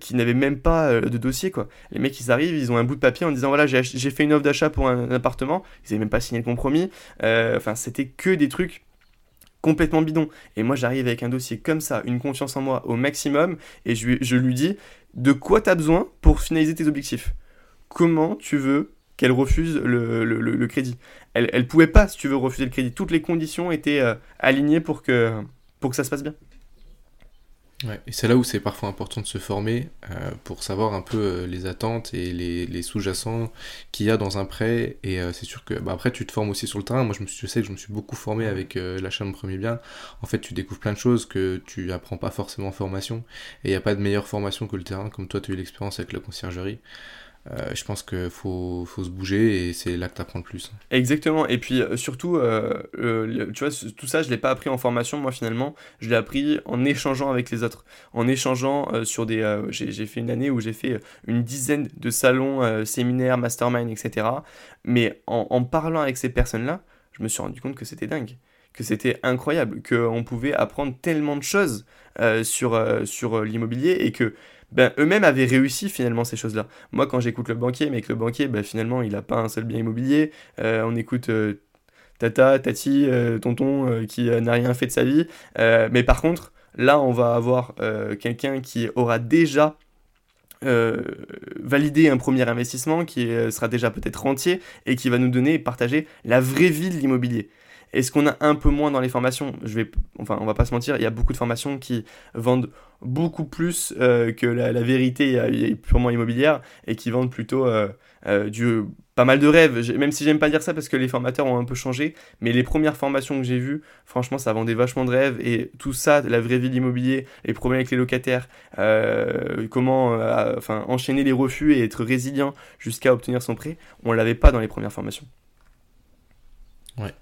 qui n'avaient même pas de dossier quoi. Les mecs ils arrivent, ils ont un bout de papier en disant voilà j'ai fait une offre d'achat pour un, appartement, ils n'avaient même pas signé le compromis, enfin c'était que des trucs complètement bidons. Et moi j'arrive avec un dossier comme ça, une confiance en moi au maximum, et je, lui dis de quoi tu as besoin pour finaliser tes objectifs? Comment tu veux qu'elle refuse le, crédit? Elle, elle pouvait pas, si tu veux, refuser le crédit. Toutes les conditions étaient euh, alignées pour que, pour que ça se passe bien. Ouais, et c'est là où c'est parfois important de se former euh, pour savoir un peu euh, les attentes et les, sous-jacents qu'il y a dans un prêt. Et c'est sûr que bah, après, tu te formes aussi sur le terrain. Moi, je, me suis, sais que je me suis beaucoup formé avec l'achat de mon premier bien. En fait, tu découvres plein de choses que tu apprends pas forcément en formation. Et il n'y a pas de meilleure formation que le terrain, comme toi, tu as eu l'expérience avec la conciergerie. Euh, je pense qu'il faut, faut, se bouger et c'est là que tu apprends le plus. Exactement. Et puis euh, surtout, euh, tu vois, tout ça, je ne l'ai pas appris en formation, moi finalement. Je l'ai appris en échangeant avec les autres. En échangeant sur des. j'ai fait une année où j'ai fait une dizaine de salons, séminaires, mastermind, etc. Mais en, en parlant avec ces personnes-là, je me suis rendu compte que c'était dingue que c'était incroyable, qu'on pouvait apprendre tellement de choses sur, sur l'immobilier et que ben, eux-mêmes avaient réussi finalement ces choses-là. Moi, quand j'écoute le banquier, mais que le banquier, ben, finalement, il n'a pas un seul bien immobilier, euh, on écoute euh, tata, tati, euh, tonton qui n'a rien fait de sa vie. mais par contre, là, on va avoir quelqu'un qui aura déjà validé un premier investissement, qui sera déjà peut-être rentier et qui va nous donner et partager la vraie vie de l'immobilier. Est-ce qu'on a un peu moins dans les formations? Je vais, enfin, on va pas se mentir, il y a beaucoup de formations qui vendent beaucoup plus euh, que la, vérité purement immobilière et qui vendent plutôt euh, euh, du pas mal de rêves. Même si j'aime pas dire ça parce que les formateurs ont un peu changé, mais les premières formations que j'ai vues, franchement, ça vendait vachement de rêves et tout ça, la vraie vie de l'immobilier, les problèmes avec les locataires, comment, enfin, enchaîner les refus et être résilient jusqu'à obtenir son prêt, on l'avait pas dans les premières formations. Ouais.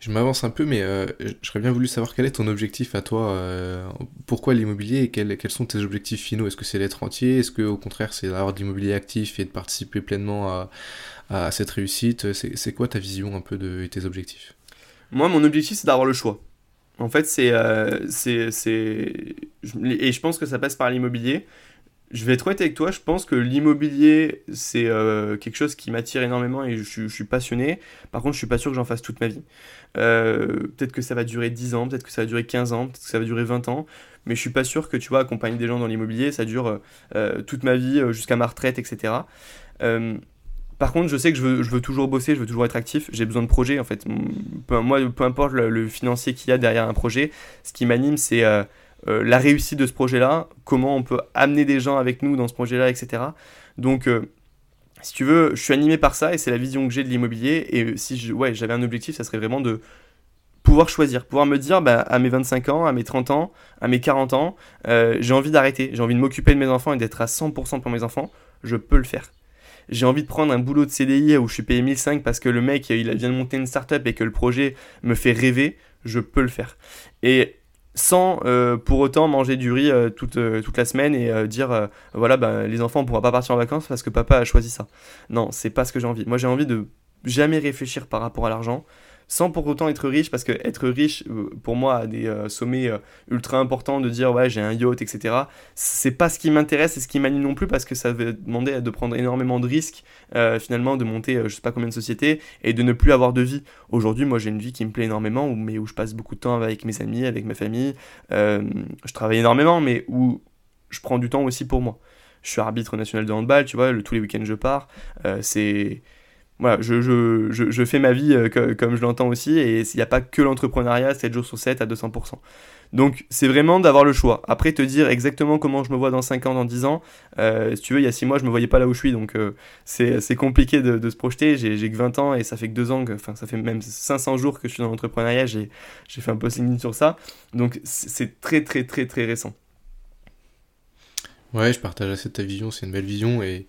Je m'avance un peu, mais euh, j'aurais bien voulu savoir quel est ton objectif à toi. Euh, pourquoi l'immobilier et quels, sont tes objectifs finaux? Est-ce que c'est d'être entier Est-ce que au contraire c'est d'avoir de l'immobilier actif et de participer pleinement à, cette réussite? C'est quoi ta vision un peu de tes objectifs? Moi, mon objectif c'est d'avoir le choix. En fait, c'est, euh, et je pense que ça passe par l'immobilier. Je vais être honnête avec toi, je pense que l'immobilier, c'est euh, quelque chose qui m'attire énormément et je, suis passionné. Par contre, je suis pas sûr que j'en fasse toute ma vie. Euh, peut-être que ça va durer 10 ans, peut-être que ça va durer 15 ans, peut-être que ça va durer 20 ans. Mais je suis pas sûr que, tu vois, accompagner des gens dans l'immobilier, ça dure euh, toute ma vie jusqu'à ma retraite, etc. par contre, je sais que je veux, toujours bosser, je veux toujours être actif. J'ai besoin de projets, en fait. moi, peu importe le, le financier qu'il y a derrière un projet, ce qui m'anime, c'est euh, la réussite de ce projet-là, comment on peut amener des gens avec nous dans ce projet-là, etc. Donc, euh, si tu veux, je suis animé par ça et c'est la vision que j'ai de l'immobilier. Et si je, ouais, j'avais un objectif, ça serait vraiment de pouvoir choisir, pouvoir me dire bah, à mes 25 ans, à mes 30 ans, à mes 40 ans, euh, j'ai envie d'arrêter, j'ai envie de m'occuper de mes enfants et d'être à 100% pour mes enfants, je peux le faire. J'ai envie de prendre un boulot de CDI où je suis payé 1005 parce que le mec il vient de monter une startup et que le projet me fait rêver, je peux le faire. Et sans euh, pour autant manger du riz euh, toute, euh, toute la semaine et dire voilà bah, les enfants on pourra pas partir en vacances parce que papa a choisi ça. Non, c'est pas ce que j'ai envie. Moi j'ai envie de jamais réfléchir par rapport à l'argent sans pour autant être riche, parce que être riche, euh, pour moi, à des euh, sommets euh, ultra importants, de dire ouais, j'ai un yacht, etc., c'est pas ce qui m'intéresse et ce qui m'anime non plus, parce que ça va demander de prendre énormément de risques, finalement, de monter je sais pas combien de sociétés et de ne plus avoir de vie. Aujourd'hui, moi, j'ai une vie qui me plaît énormément, mais où je passe beaucoup de temps avec mes amis, avec ma famille. je travaille énormément, mais où je prends du temps aussi pour moi. Je suis arbitre national de handball, tu vois, tous les week-ends je pars. c'est voilà, je, je, je, fais ma vie euh, comme je l'entends aussi, et il n'y a pas que l'entrepreneuriat 7 jours sur 7 à 200%. Donc c'est vraiment d'avoir le choix. Après te dire exactement comment je me vois dans 5 ans, dans 10 ans, euh, si tu veux, il y a 6 mois je me voyais pas là où je suis, donc euh, c'est compliqué de, se projeter. J'ai que 20 ans et ça fait que 2 ans, enfin ça fait même 500 jours que je suis dans l'entrepreneuriat, j'ai fait un post LinkedIn sur ça. Donc c'est très très très très récent. Ouais, je partage assez ta vision, c'est une belle vision et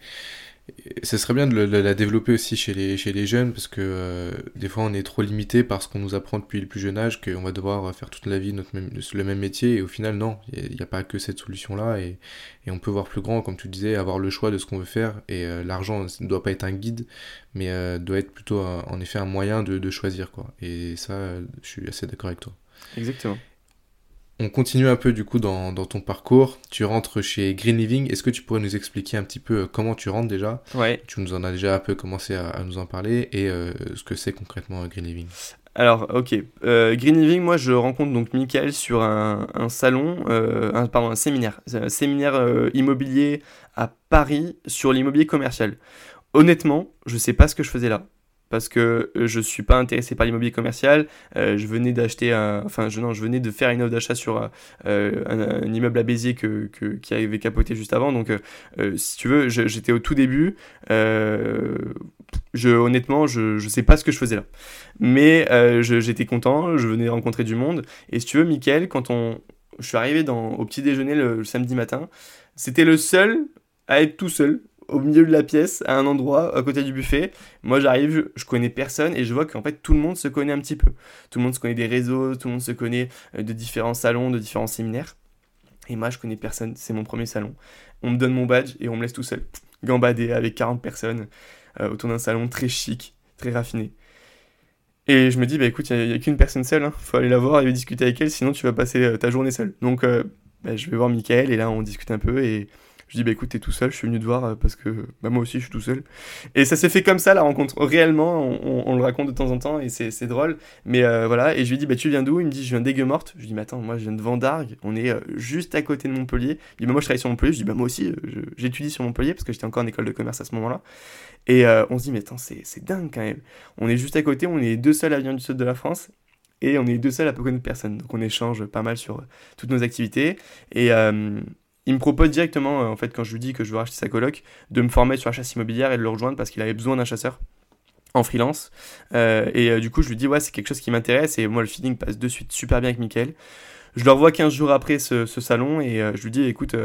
ce serait bien de, la développer aussi chez les, chez les jeunes parce que euh, des fois on est trop limité par ce qu'on nous apprend depuis le plus jeune âge qu'on va devoir faire toute la vie le même métier et au final non, il n'y a, pas que cette solution là et, et, on peut voir plus grand comme tu disais, avoir le choix de ce qu'on veut faire et euh, l'argent ne doit pas être un guide mais euh, doit être plutôt en effet un moyen de, de choisir quoi et ça je suis assez d'accord avec toi. Exactement. On continue un peu du coup dans, ton parcours. Tu rentres chez Green Living. Est-ce que tu pourrais nous expliquer un petit peu euh, comment tu rentres déjà? Ouais. Tu nous en as déjà un peu commencé à, nous en parler et euh, ce que c'est concrètement euh, Green Living? Alors, ok. Green Living, moi je rencontre donc Michael sur un, salon, un, pardon, un séminaire. Un séminaire immobilier à Paris sur l'immobilier commercial. Honnêtement, je sais pas ce que je faisais là parce que euh, je ne suis pas intéressé par l'immobilier commercial. Euh, je venais d'acheter enfin je, non, je venais de faire une offre d'achat sur euh, un, immeuble à Béziers que, qui avait capoté juste avant. Donc si tu veux, j'étais au tout début. je, honnêtement, je ne sais pas ce que je faisais là. Mais j'étais content, je venais rencontrer du monde. Et si tu veux, Mickaël, quand on, je suis arrivé au petit déjeuner le samedi matin, c'était le seul à être tout seul au milieu de la pièce, à un endroit, à côté du buffet. Moi, j'arrive, je, connais personne et je vois qu'en fait, tout le monde se connaît un petit peu. Tout le monde se connaît des réseaux, tout le monde se connaît euh, de différents salons, de différents séminaires. Et moi, je connais personne. C'est mon premier salon. On me donne mon badge et on me laisse tout seul, gambader avec 40 personnes euh, autour d'un salon très chic, très raffiné. Et je me dis, bah écoute, il n'y a, qu'une personne seule, hein. faut aller la voir et discuter avec elle, sinon tu vas passer euh, ta journée seule. Donc, bah, je vais voir Mickaël et là, on discute un peu et je dis, bah écoute, t'es tout seul, je suis venu te voir euh, parce que bah, moi aussi je suis tout seul. Et ça s'est fait comme ça la rencontre. Réellement, on, le raconte de temps en temps et c'est drôle. Mais euh, voilà, et je lui dis, bah tu viens d'où? Il me dit, je viens d'Aigues-Mortes. Je lui dis, mais attends, moi je viens de Vendargue, on est euh, juste à côté de Montpellier. Il dit, bah moi je travaille sur Montpellier. Je dis, bah moi aussi, j'étudie sur Montpellier parce que j'étais encore en école de commerce à ce moment-là. Et on se dit, mais attends, c'est dingue quand même. On est juste à côté, on est deux seuls avions du sud de la France et on est deux seuls à peu connaître personne. Donc on échange pas mal sur toutes nos activités. Et, il me propose directement, euh, en fait, quand je lui dis que je veux racheter sa coloc, de me former sur la chasse immobilière et de le rejoindre parce qu'il avait besoin d'un chasseur en freelance. Euh, et euh, du coup, je lui dis, ouais, c'est quelque chose qui m'intéresse et moi, le feeling passe de suite super bien avec Mickaël. Je le revois 15 jours après ce, salon et je lui dis, écoute,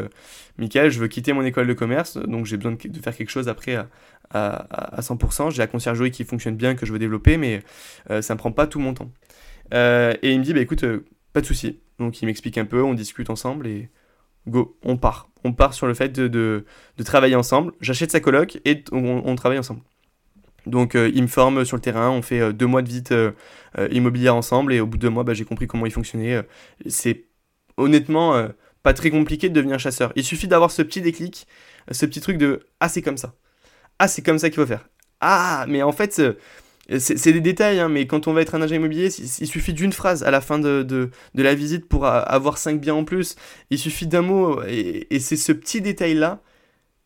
Mickaël, je veux quitter mon école de commerce, donc j'ai besoin de, faire quelque chose après à, à, à 100%. J'ai la conciergerie qui fonctionne bien, que je veux développer, mais ça ne prend pas tout mon temps. et il me dit, bah écoute, pas de souci. Donc il m'explique un peu, on discute ensemble et go, on part. On part sur le fait de, de, travailler ensemble. J'achète sa coloc et on, travaille ensemble. Donc euh, il me forme sur le terrain, on fait euh, deux mois de visite euh, immobilière ensemble et au bout de deux mois bah, j'ai compris comment il fonctionnait. c'est honnêtement pas très compliqué de devenir chasseur. Il suffit d'avoir ce petit déclic, ce petit truc de ah c'est comme ça, ah c'est comme ça qu'il faut faire. Ah mais en fait c'est des détails, hein, mais quand on va être un agent immobilier, il suffit d'une phrase à la fin de, de, la visite pour avoir 5 biens en plus. Il suffit d'un mot, et, et c'est ce petit détail-là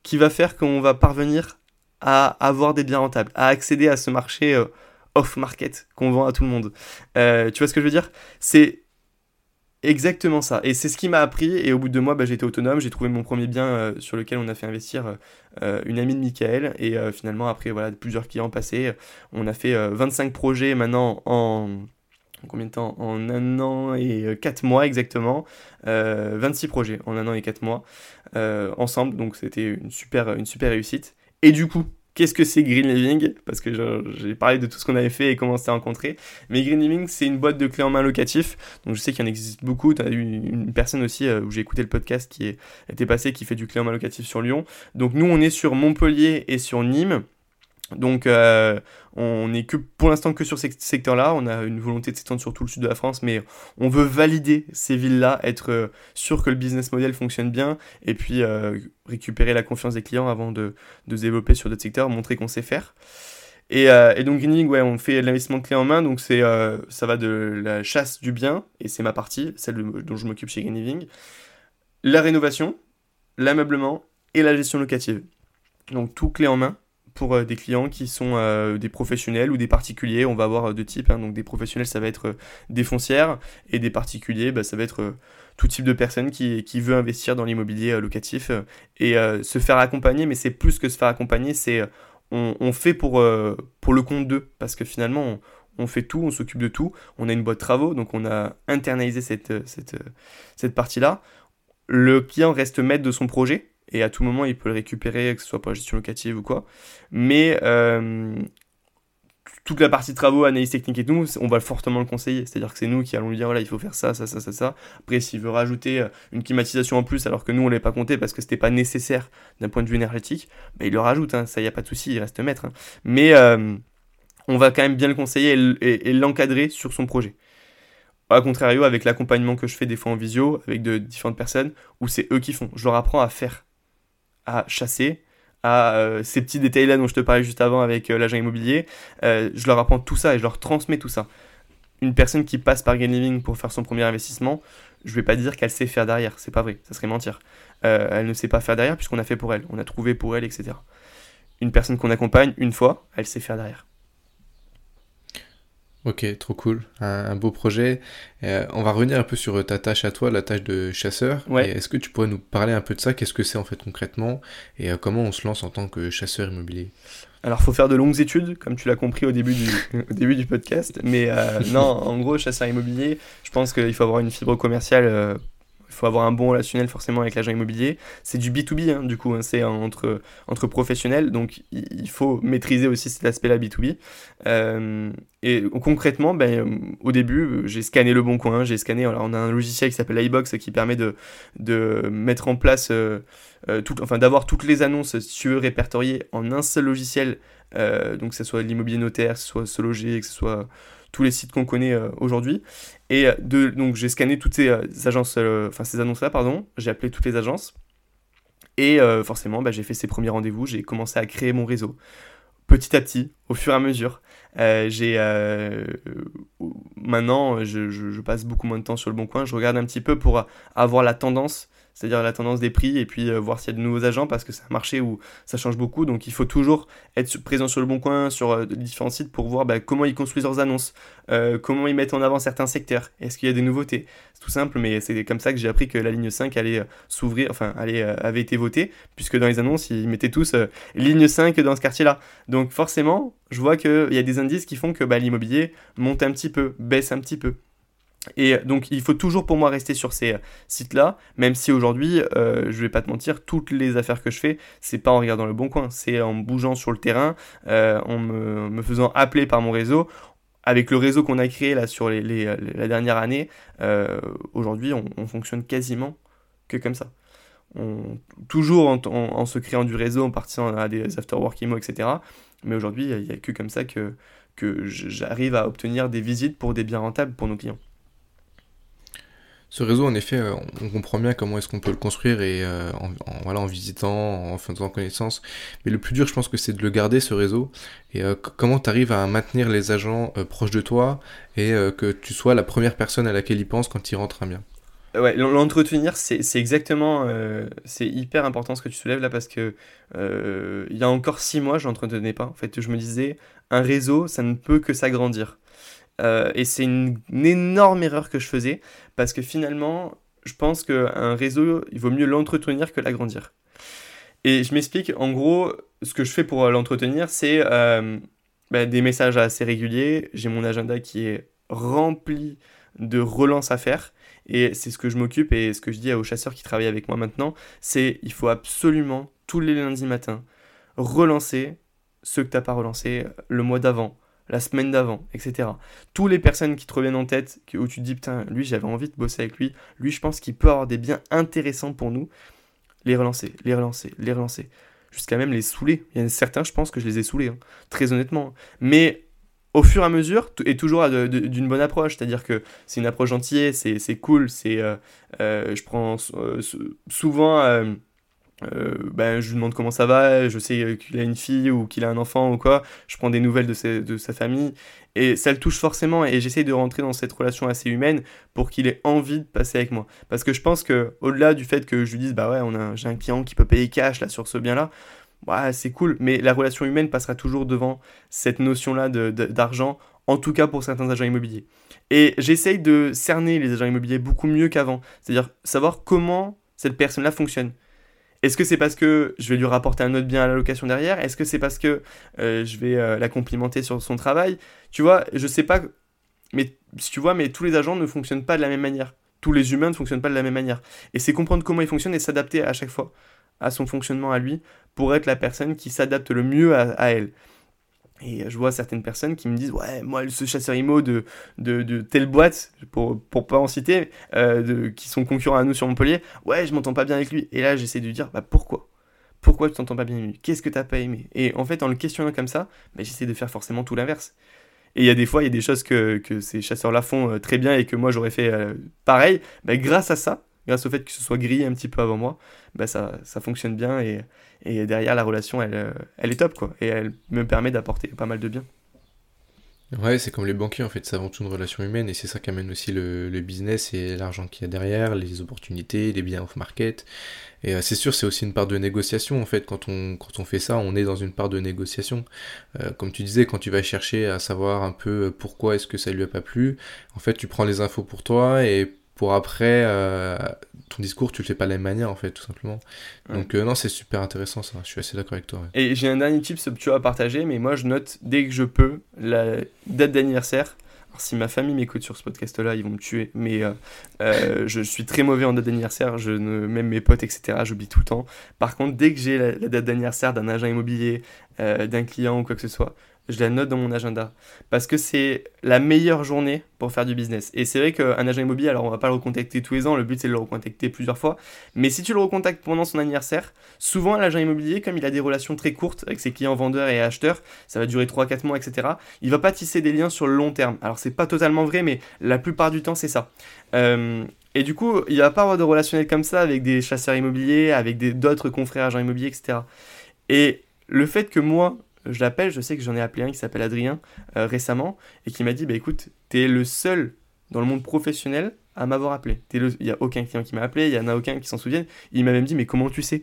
qui va faire qu'on va parvenir à avoir des biens rentables, à accéder à ce marché euh, off-market qu'on vend à tout le monde. Euh, tu vois ce que je veux dire? C'est exactement ça. Et c'est ce qui m'a appris. Et au bout de deux mois, bah, j'ai autonome. J'ai trouvé mon premier bien euh, sur lequel on a fait investir une amie de Michael. Et finalement, après voilà, plusieurs clients passés, on a fait 25 projets maintenant en combien de temps? En un an et quatre mois exactement. 26 projets en un an et quatre mois ensemble. Donc c'était une super réussite. Et du coup, qu'est-ce que c'est Green Living? Parce que j'ai parlé de tout ce qu'on avait fait et comment on s'est rencontré. Mais Green Living, c'est une boîte de clés en main locatif. Donc je sais qu'il y en existe beaucoup. Tu as eu une personne aussi euh, où j'ai écouté le podcast qui était passé qui fait du clé en main locatif sur Lyon. Donc nous, on est sur Montpellier et sur Nîmes. Donc euh, on n'est que pour l'instant que sur ces secteurs-là. On a une volonté de s'étendre sur tout le sud de la France, mais on veut valider ces villes-là, être euh, sûr que le business model fonctionne bien, et puis euh, récupérer la confiance des clients avant de, de se développer sur d'autres secteurs, montrer qu'on sait faire. Et, donc Greening, ouais, on fait l'investissement clé en main, donc c'est ça va de la chasse du bien, et c'est ma partie, celle dont je m'occupe chez Green Living, la rénovation, l'ameublement et la gestion locative. Donc tout clé en main pour euh, des clients qui sont euh, des professionnels ou des particuliers. On va avoir euh, deux types. Hein. Donc des professionnels, ça va être des foncières et des particuliers, bah, ça va être tout type de personnes qui, qui veut investir dans l'immobilier locatif et se faire accompagner. Mais c'est plus que se faire accompagner, c'est on, fait pour, pour le compte d'eux parce que finalement on, fait tout, on s'occupe de tout. On a une boîte de travaux, donc on a internalisé cette, cette, cette partie-là. Le client reste maître de son projet, et à tout moment il peut le récupérer, que ce soit pour la gestion locative ou quoi. Mais euh, toute la partie travaux, analyse technique et tout, on va fortement le conseiller. C'est-à-dire que c'est nous qui allons lui dire voilà, il faut faire ça, ça, ça, ça, ça. Après, s'il veut rajouter euh, une climatisation en plus, alors que nous on l'avait pas compté parce que c'était pas nécessaire d'un point de vue énergétique, bah, il le rajoute. Hein. ça y a pas de souci, il reste maître. Hein. Mais euh, on va quand même bien le conseiller et, l'encadrer sur son projet. A contrario, avec l'accompagnement que je fais des fois en visio, avec de différentes personnes, où c'est eux qui font. Je leur apprends à faire à chasser, à euh, ces petits détails-là dont je te parlais juste avant avec euh, l'agent immobilier. Euh, je leur apprends tout ça et je leur transmets tout ça. Une personne qui passe par Gain Living pour faire son premier investissement, je vais pas dire qu'elle sait faire derrière, c'est pas vrai, ça serait mentir. elle ne sait pas faire derrière puisqu'on a fait pour elle, on a trouvé pour elle, etc. Une personne qu'on accompagne une fois, elle sait faire derrière. Ok, trop cool, un, beau projet. Euh, on va revenir un peu sur ta tâche à toi, la tâche de chasseur. Est-ce que tu pourrais nous parler un peu de ça? Qu'est-ce que c'est en fait concrètement? Et euh, comment on se lance en tant que chasseur immobilier? Alors, faut faire de longues études, comme tu l'as compris au début du, au début du podcast. Mais euh, non, en gros, chasseur immobilier, je pense qu'il faut avoir une fibre commerciale faut avoir un bon relationnel forcément avec l'agent immobilier. C'est du B2B, hein, du coup, hein, c'est entre, professionnels, donc il faut maîtriser aussi cet aspect-là B2B. Euh, et concrètement, ben, au début, j'ai scanné le bon coin, j'ai scanné, alors on a un logiciel qui s'appelle iBox qui permet de, de mettre en place, euh, euh, tout, enfin d'avoir toutes les annonces, si tu veux, répertoriées en un seul logiciel, donc que ce soit l'immobilier notaire, que ce soit se loger, que ce soit tous les sites qu'on connaît euh, aujourd'hui. Et euh, donc j'ai scanné toutes ces euh, agences, enfin ces annonces-là, pardon. J'ai appelé toutes les agences. Et forcément, bah, j'ai fait ces premiers rendez-vous. J'ai commencé à créer mon réseau petit à petit, au fur et à mesure. maintenant, je, passe beaucoup moins de temps sur le bon coin. Je regarde un petit peu pour avoir la tendance c'est-à-dire la tendance des prix, et puis euh, voir s'il y a de nouveaux agents, parce que c'est un marché où ça change beaucoup, donc il faut toujours être présent sur le bon coin, sur euh, différents sites, pour voir bah, comment ils construisent leurs annonces, euh, comment ils mettent en avant certains secteurs, est-ce qu'il y a des nouveautés? C'est tout simple, mais c'est comme ça que j'ai appris que la ligne 5 allait s'ouvrir, enfin, allait, avait été votée, puisque dans les annonces, ils mettaient tous ligne 5 dans ce quartier-là. Donc forcément, je vois qu'il y a des indices qui font que bah, l'immobilier monte un petit peu, baisse un petit peu. Et donc il faut toujours pour moi rester sur ces sites-là, même si aujourd'hui, euh, je vais pas te mentir, toutes les affaires que je fais, c'est pas en regardant le bon coin, c'est en bougeant sur le terrain, euh, en me, faisant appeler par mon réseau. Avec le réseau qu'on a créé là sur les, la dernière année, euh, aujourd'hui on, fonctionne quasiment que comme ça. Toujours en, se créant du réseau, en partant à des after-work etc. Mais aujourd'hui, il n'y a, a, que comme ça que, que j'arrive à obtenir des visites pour des biens rentables pour nos clients. Ce réseau, en effet, euh, on comprend bien comment est-ce qu'on peut le construire et euh, en, voilà, en visitant, en faisant connaissance. Mais le plus dur, je pense que c'est de le garder, ce réseau. Et euh, comment tu arrives à maintenir les agents proches de toi et que tu sois la première personne à laquelle ils pensent quand ils rentrent un bien. Ouais, l'entretenir, c'est exactement, c'est hyper important ce que tu soulèves là parce que il y a encore six mois, je l'entretenais pas. En fait, je me disais, un réseau, ça ne peut que s'agrandir. Euh, et c'est une, énorme erreur que je faisais parce que finalement, je pense qu'un réseau, il vaut mieux l'entretenir que l'agrandir. Et je m'explique, en gros, ce que je fais pour l'entretenir, c'est euh, bah, des messages assez réguliers. J'ai mon agenda qui est rempli de relances à faire. Et c'est ce que je m'occupe et ce que je dis aux chasseurs qui travaillent avec moi maintenant, c'est il faut absolument tous les lundis matins relancer ceux que tu n'as pas relancé le mois d'avant, la semaine d'avant, etc. Tous les personnes qui te reviennent en tête, où tu te dis, putain, lui, j'avais envie de bosser avec lui, lui, je pense qu'il peut avoir des biens intéressants pour nous, les relancer, les relancer, les relancer. Jusqu'à même les saouler. Il y en a certains, je pense que je les ai saoulés, hein, très honnêtement. Mais au fur et à mesure, et toujours d'une bonne approche, c'est-à-dire que c'est une approche gentille, c'est cool, c'est... Euh, euh, je prends euh, souvent euh, ben, je lui demande comment ça va, je sais qu'il a une fille ou qu'il a un enfant ou quoi, je prends des nouvelles de, sa famille, et ça le touche forcément, et j'essaye de rentrer dans cette relation assez humaine pour qu'il ait envie de passer avec moi. Parce que je pense que au delà du fait que je lui dise, bah ouais, j'ai un client qui peut payer cash là sur ce bien-là, ouais, c'est cool, mais la relation humaine passera toujours devant cette notion-là d'argent, en tout cas pour certains agents immobiliers. Et j'essaye de cerner les agents immobiliers beaucoup mieux qu'avant, c'est-à-dire savoir comment cette personne-là fonctionne. Est-ce que c'est parce que je vais lui rapporter un autre bien à la location derrière? Est-ce que c'est parce que euh, je vais euh, la complimenter sur son travail? Tu vois, je sais pas. Mais tu vois, mais tous les agents ne fonctionnent pas de la même manière. Tous les humains ne fonctionnent pas de la même manière. Et c'est comprendre comment ils fonctionnent et s'adapter à chaque fois à son fonctionnement à lui pour être la personne qui s'adapte le mieux à elle. Et je vois certaines personnes qui me disent Ouais, moi, ce chasseur IMO de, de, telle boîte, pour, pour pas en citer, euh, de, qui sont concurrents à nous sur Montpellier, ouais, je m'entends pas bien avec lui. Et là, j'essaie de lui dire Bah pourquoi? Pourquoi tu t'entends pas bien avec lui? Qu'est-ce que t'as pas aimé? Et en fait, en le questionnant comme ça, bah, j'essaie de faire forcément tout l'inverse. Et il y a des fois, il y a des choses que, que ces chasseurs-là font euh, très bien et que moi j'aurais fait euh, pareil. Bah, grâce à ça, grâce au fait que ce soit grillé un petit peu avant moi, bah ça, ça fonctionne bien et, et derrière la relation elle, euh, elle est top quoi et elle me permet d'apporter pas mal de bien. Ouais, c'est comme les banquiers en fait, c'est avant tout une relation humaine et c'est ça qui amène aussi le, le business et l'argent qu'il y a derrière, les opportunités, les biens off-market. Et euh, c'est sûr, c'est aussi une part de négociation en fait. Quand on, quand on fait ça, on est dans une part de négociation. Euh, comme tu disais, quand tu vas chercher à savoir un peu pourquoi est-ce que ça lui a pas plu, en fait, tu prends les infos pour toi et pour après, euh, ton discours, tu le fais pas de la même manière, en fait, tout simplement. Donc, euh, non, c'est super intéressant, ça. Je suis assez d'accord avec toi. Et j'ai un dernier tip tu as partagé, mais moi, je note dès que je peux la date d'anniversaire. Alors, si ma famille m'écoute sur ce podcast-là, ils vont me tuer. Mais euh, je suis très mauvais en date d'anniversaire. Je ne, même mes potes, etc., j'oublie tout le temps. Par contre, dès que j'ai la, la, date d'anniversaire d'un agent immobilier, d'un client ou quoi que ce soit, je la note dans mon agenda. Parce que c'est la meilleure journée pour faire du business. Et c'est vrai qu'un agent immobilier, alors on va pas le recontacter tous les ans, le but c'est de le recontacter plusieurs fois. Mais si tu le recontactes pendant son anniversaire, souvent l'agent immobilier, comme il a des relations très courtes avec ses clients vendeurs et acheteurs, ça va durer 3-4 mois, etc., il va pas tisser des liens sur le long terme. Alors c'est pas totalement vrai, mais la plupart du temps c'est ça. Euh, et du coup, il va pas avoir de relationnel comme ça avec des chasseurs immobiliers, avec d'autres confrères agents immobiliers, etc. Et le fait que moi, je l'appelle, je sais que j'en ai appelé un qui s'appelle Adrien euh, récemment et qui m'a dit bah écoute, t'es le seul dans le monde professionnel à m'avoir appelé. Il n'y a aucun client qui m'a appelé, il n'y en a aucun qui s'en souvienne. Il m'a même dit mais comment tu sais?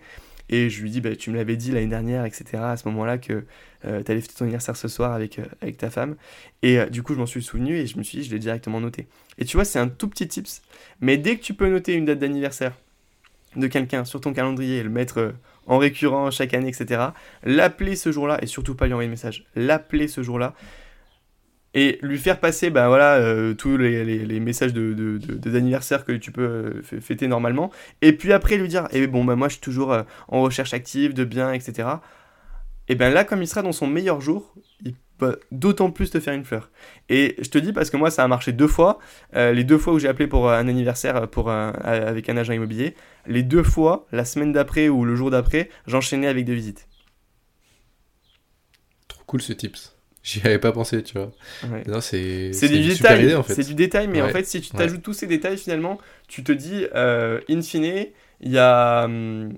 Et je lui dis bah tu me l'avais dit l'année dernière, etc. à ce moment-là que euh, tu allais fêter ton anniversaire ce soir avec, euh, avec ta femme. Et du coup je m'en suis souvenu et je me suis dit je l'ai directement noté. Et tu vois c'est un tout petit tips, mais dès que tu peux noter une date d'anniversaire de quelqu'un sur ton calendrier et le mettre en récurrent chaque année, etc. L'appeler ce jour-là, et surtout pas lui envoyer de message, l'appeler ce jour-là, et lui faire passer ben voilà, euh, tous les, messages de, que tu peux euh, fêter normalement, et puis après lui dire, eh bon, ben moi je suis toujours euh, en recherche active de biens, etc. Et bien là, comme il sera dans son meilleur jour, d'autant plus te faire une fleur. Et je te dis parce que moi ça a marché deux fois, euh, les deux fois où j'ai appelé pour un anniversaire pour avec un agent immobilier, les deux fois, la semaine d'après ou le jour d'après, j'enchaînais avec des visites. Trop cool ce tips. J'y avais pas pensé, tu vois. C'est du détail. En fait. C'est du détail, mais en fait, si tu t'ajoutes tous ces détails, finalement, tu te dis, euh, in fine, il y a, hum,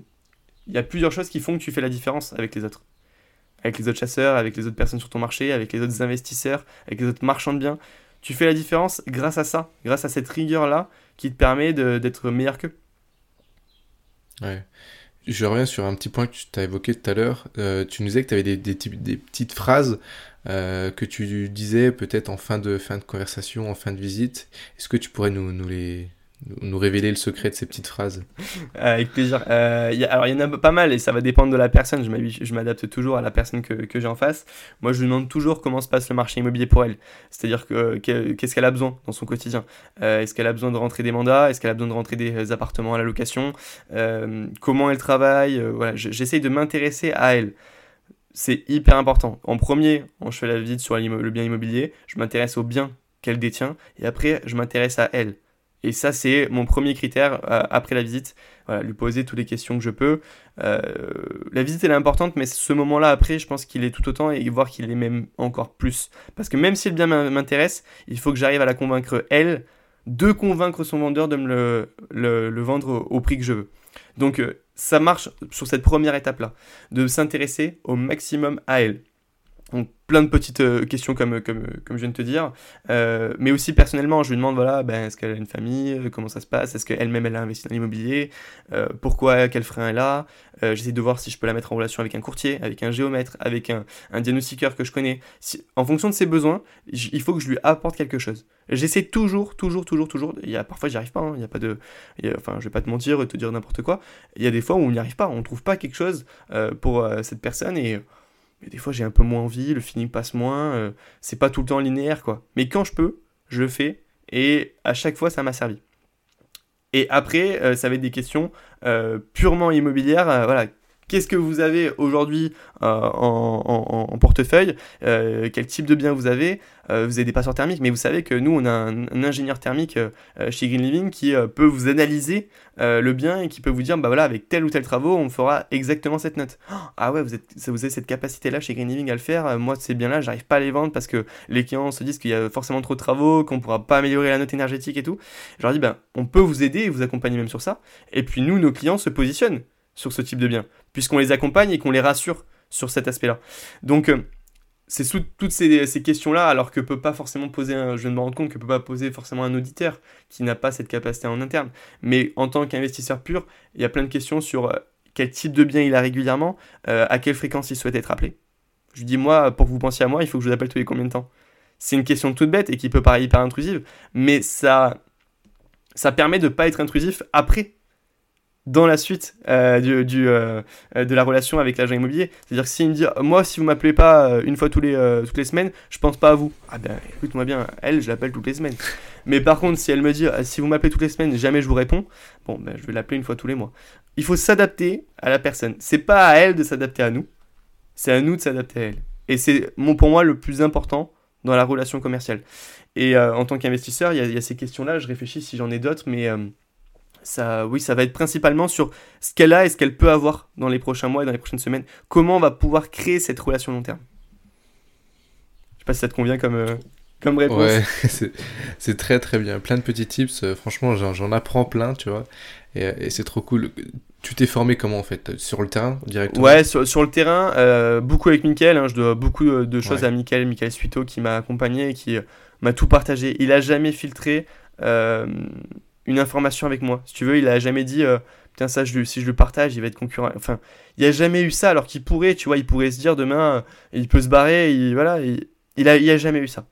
il y a plusieurs choses qui font que tu fais la différence avec les autres. Avec les autres chasseurs, avec les autres personnes sur ton marché, avec les autres investisseurs, avec les autres marchands de biens. Tu fais la différence grâce à ça, grâce à cette rigueur-là qui te permet d'être meilleur qu'eux. Ouais. Je reviens sur un petit point que tu as évoqué tout à l'heure. Euh, tu nous disais que tu avais des, petites phrases euh, que tu disais peut-être en fin de, fin de conversation, en fin de visite. Est-ce que tu pourrais nous les, nous révéler le secret de ces petites phrases Avec plaisir. Euh, alors, il y en a pas mal et ça va dépendre de la personne. Je m'adapte toujours à la personne que, j'ai en face. Moi, je lui demande toujours comment se passe le marché immobilier pour elle. C'est-à-dire que, qu'est-ce qu'elle a besoin dans son quotidien? Euh, est-ce qu'elle a besoin de rentrer des mandats? Est-ce qu'elle a besoin de rentrer des appartements à la location? Euh, Comment elle travaille? Euh, voilà, J'essaye de m'intéresser à elle. C'est hyper important. En premier, je fais la visite sur le bien immobilier, je m'intéresse au bien qu'elle détient et après, je m'intéresse à elle. Et ça, c'est mon premier critère euh, après la visite. Voilà, lui poser toutes les questions que je peux. Euh, la visite, elle est importante, mais ce moment-là, après, je pense qu'il est tout autant et voir qu'il est même encore plus. Parce que même si le bien m'intéresse, il faut que j'arrive à la convaincre, elle, de convaincre son vendeur de me le, vendre au, prix que je veux. Donc, euh, ça marche sur cette première étape-là, de s'intéresser au maximum à elle. Plein de petites euh, questions comme, comme, comme je viens de te dire. Euh, mais aussi personnellement, je lui demande, voilà, ben, est-ce qu'elle a une famille? Euh, Comment ça se passe? Est-ce qu'elle-même, elle a investi dans l'immobilier? Pourquoi Quel frein elle a? J'essaie de voir si je peux la mettre en relation avec un courtier, avec un géomètre, avec un, un diagnostiqueur que je connais. en fonction de ses besoins, il faut que je lui apporte quelque chose. J'essaie toujours, toujours, toujours, toujours. Il y a, parfois, j'y arrive pas. Hein. il y a pas de, enfin, je vais pas te mentir te dire n'importe quoi. Il y a des fois où on n'y arrive pas. On trouve pas quelque chose pour cette personne et mais des fois j'ai un peu moins envie, le feeling passe moins, euh, c'est pas tout le temps linéaire quoi. Mais quand je peux, je le fais et à chaque fois ça m'a servi. Et après, euh, ça va être des questions euh, purement immobilières. voilà, qu'est-ce que vous avez aujourd'hui en, portefeuille Quel type de bien vous avez euh, vous avez des passeurs thermiques, mais vous savez que nous, on a un, ingénieur thermique euh, chez Green Living qui euh, peut vous analyser le bien et qui peut vous dire, bah voilà, avec tel ou tel travaux, on fera exactement cette note. ah ouais, vous, êtes, vous avez cette capacité-là chez Green Living à le faire. moi, ces biens-là, j'arrive pas à les vendre parce que les clients se disent qu'il y a forcément trop de travaux, qu'on pourra pas améliorer la note énergétique et tout. Je leur dis, ben, on peut vous aider et vous accompagner même sur ça. Et puis nous, nos clients se positionnent sur ce type de bien, puisqu'on les accompagne et qu'on les rassure sur cet aspect-là. Donc, c'est sous toutes ces, questions-là, alors que peut pas forcément poser, un, je me rends compte que peut pas poser forcément un auditeur qui n'a pas cette capacité en interne. Mais en tant qu'investisseur pur, il y a plein de questions sur euh, quel type de bien il a régulièrement, euh, à quelle fréquence il souhaite être appelé. Je dis, moi, pour que vous pensiez à moi, il faut que je vous appelle tous les combien de temps? C'est une question toute bête et qui peut paraître hyper intrusive, mais ça, ça permet de ne pas être intrusif après dans la suite euh, du, euh, de la relation avec l'agent immobilier. C'est-à-dire que s'il me dit, moi, si vous m'appelez pas euh, une fois tous les, toutes les semaines, je pense pas à vous. Ah ben, écoute-moi bien, elle, je l'appelle toutes les semaines. Mais par contre, si elle me dit, si vous m'appelez toutes les semaines, jamais je vous réponds, bon, ben, je vais l'appeler une fois tous les mois. Il faut s'adapter à la personne. C'est pas à elle de s'adapter à nous, c'est à nous de s'adapter à elle. Et c'est pour moi le plus important dans la relation commerciale. Et en tant qu'investisseur, il y, y, a ces questions-là, je réfléchis si j'en ai d'autres, mais ça, oui, ça va être principalement sur ce qu'elle a et ce qu'elle peut avoir dans les prochains mois et dans les prochaines semaines. Comment on va pouvoir créer cette relation long terme? Je sais pas si ça te convient comme, euh, comme réponse. Ouais, c'est très très bien. Plein de petits tips. Euh, franchement, j'en apprends plein, tu vois. Et, et c'est trop cool. Tu t'es formé comment en fait? Sur le terrain directement? Ouais, sur, sur le terrain, euh, beaucoup avec Mickaël. Hein, je dois beaucoup de choses à Mickaël, Mickaël Suito qui m'a accompagné et qui m'a tout partagé. Il a jamais filtré une information avec moi. Si tu veux, il a jamais dit euh, putain ça je, si je le partage, il va être concurrent. Enfin, il a jamais eu ça alors qu'il pourrait, tu vois, il pourrait se dire demain euh, il peut se barrer, il voilà, il, il a il a jamais eu ça.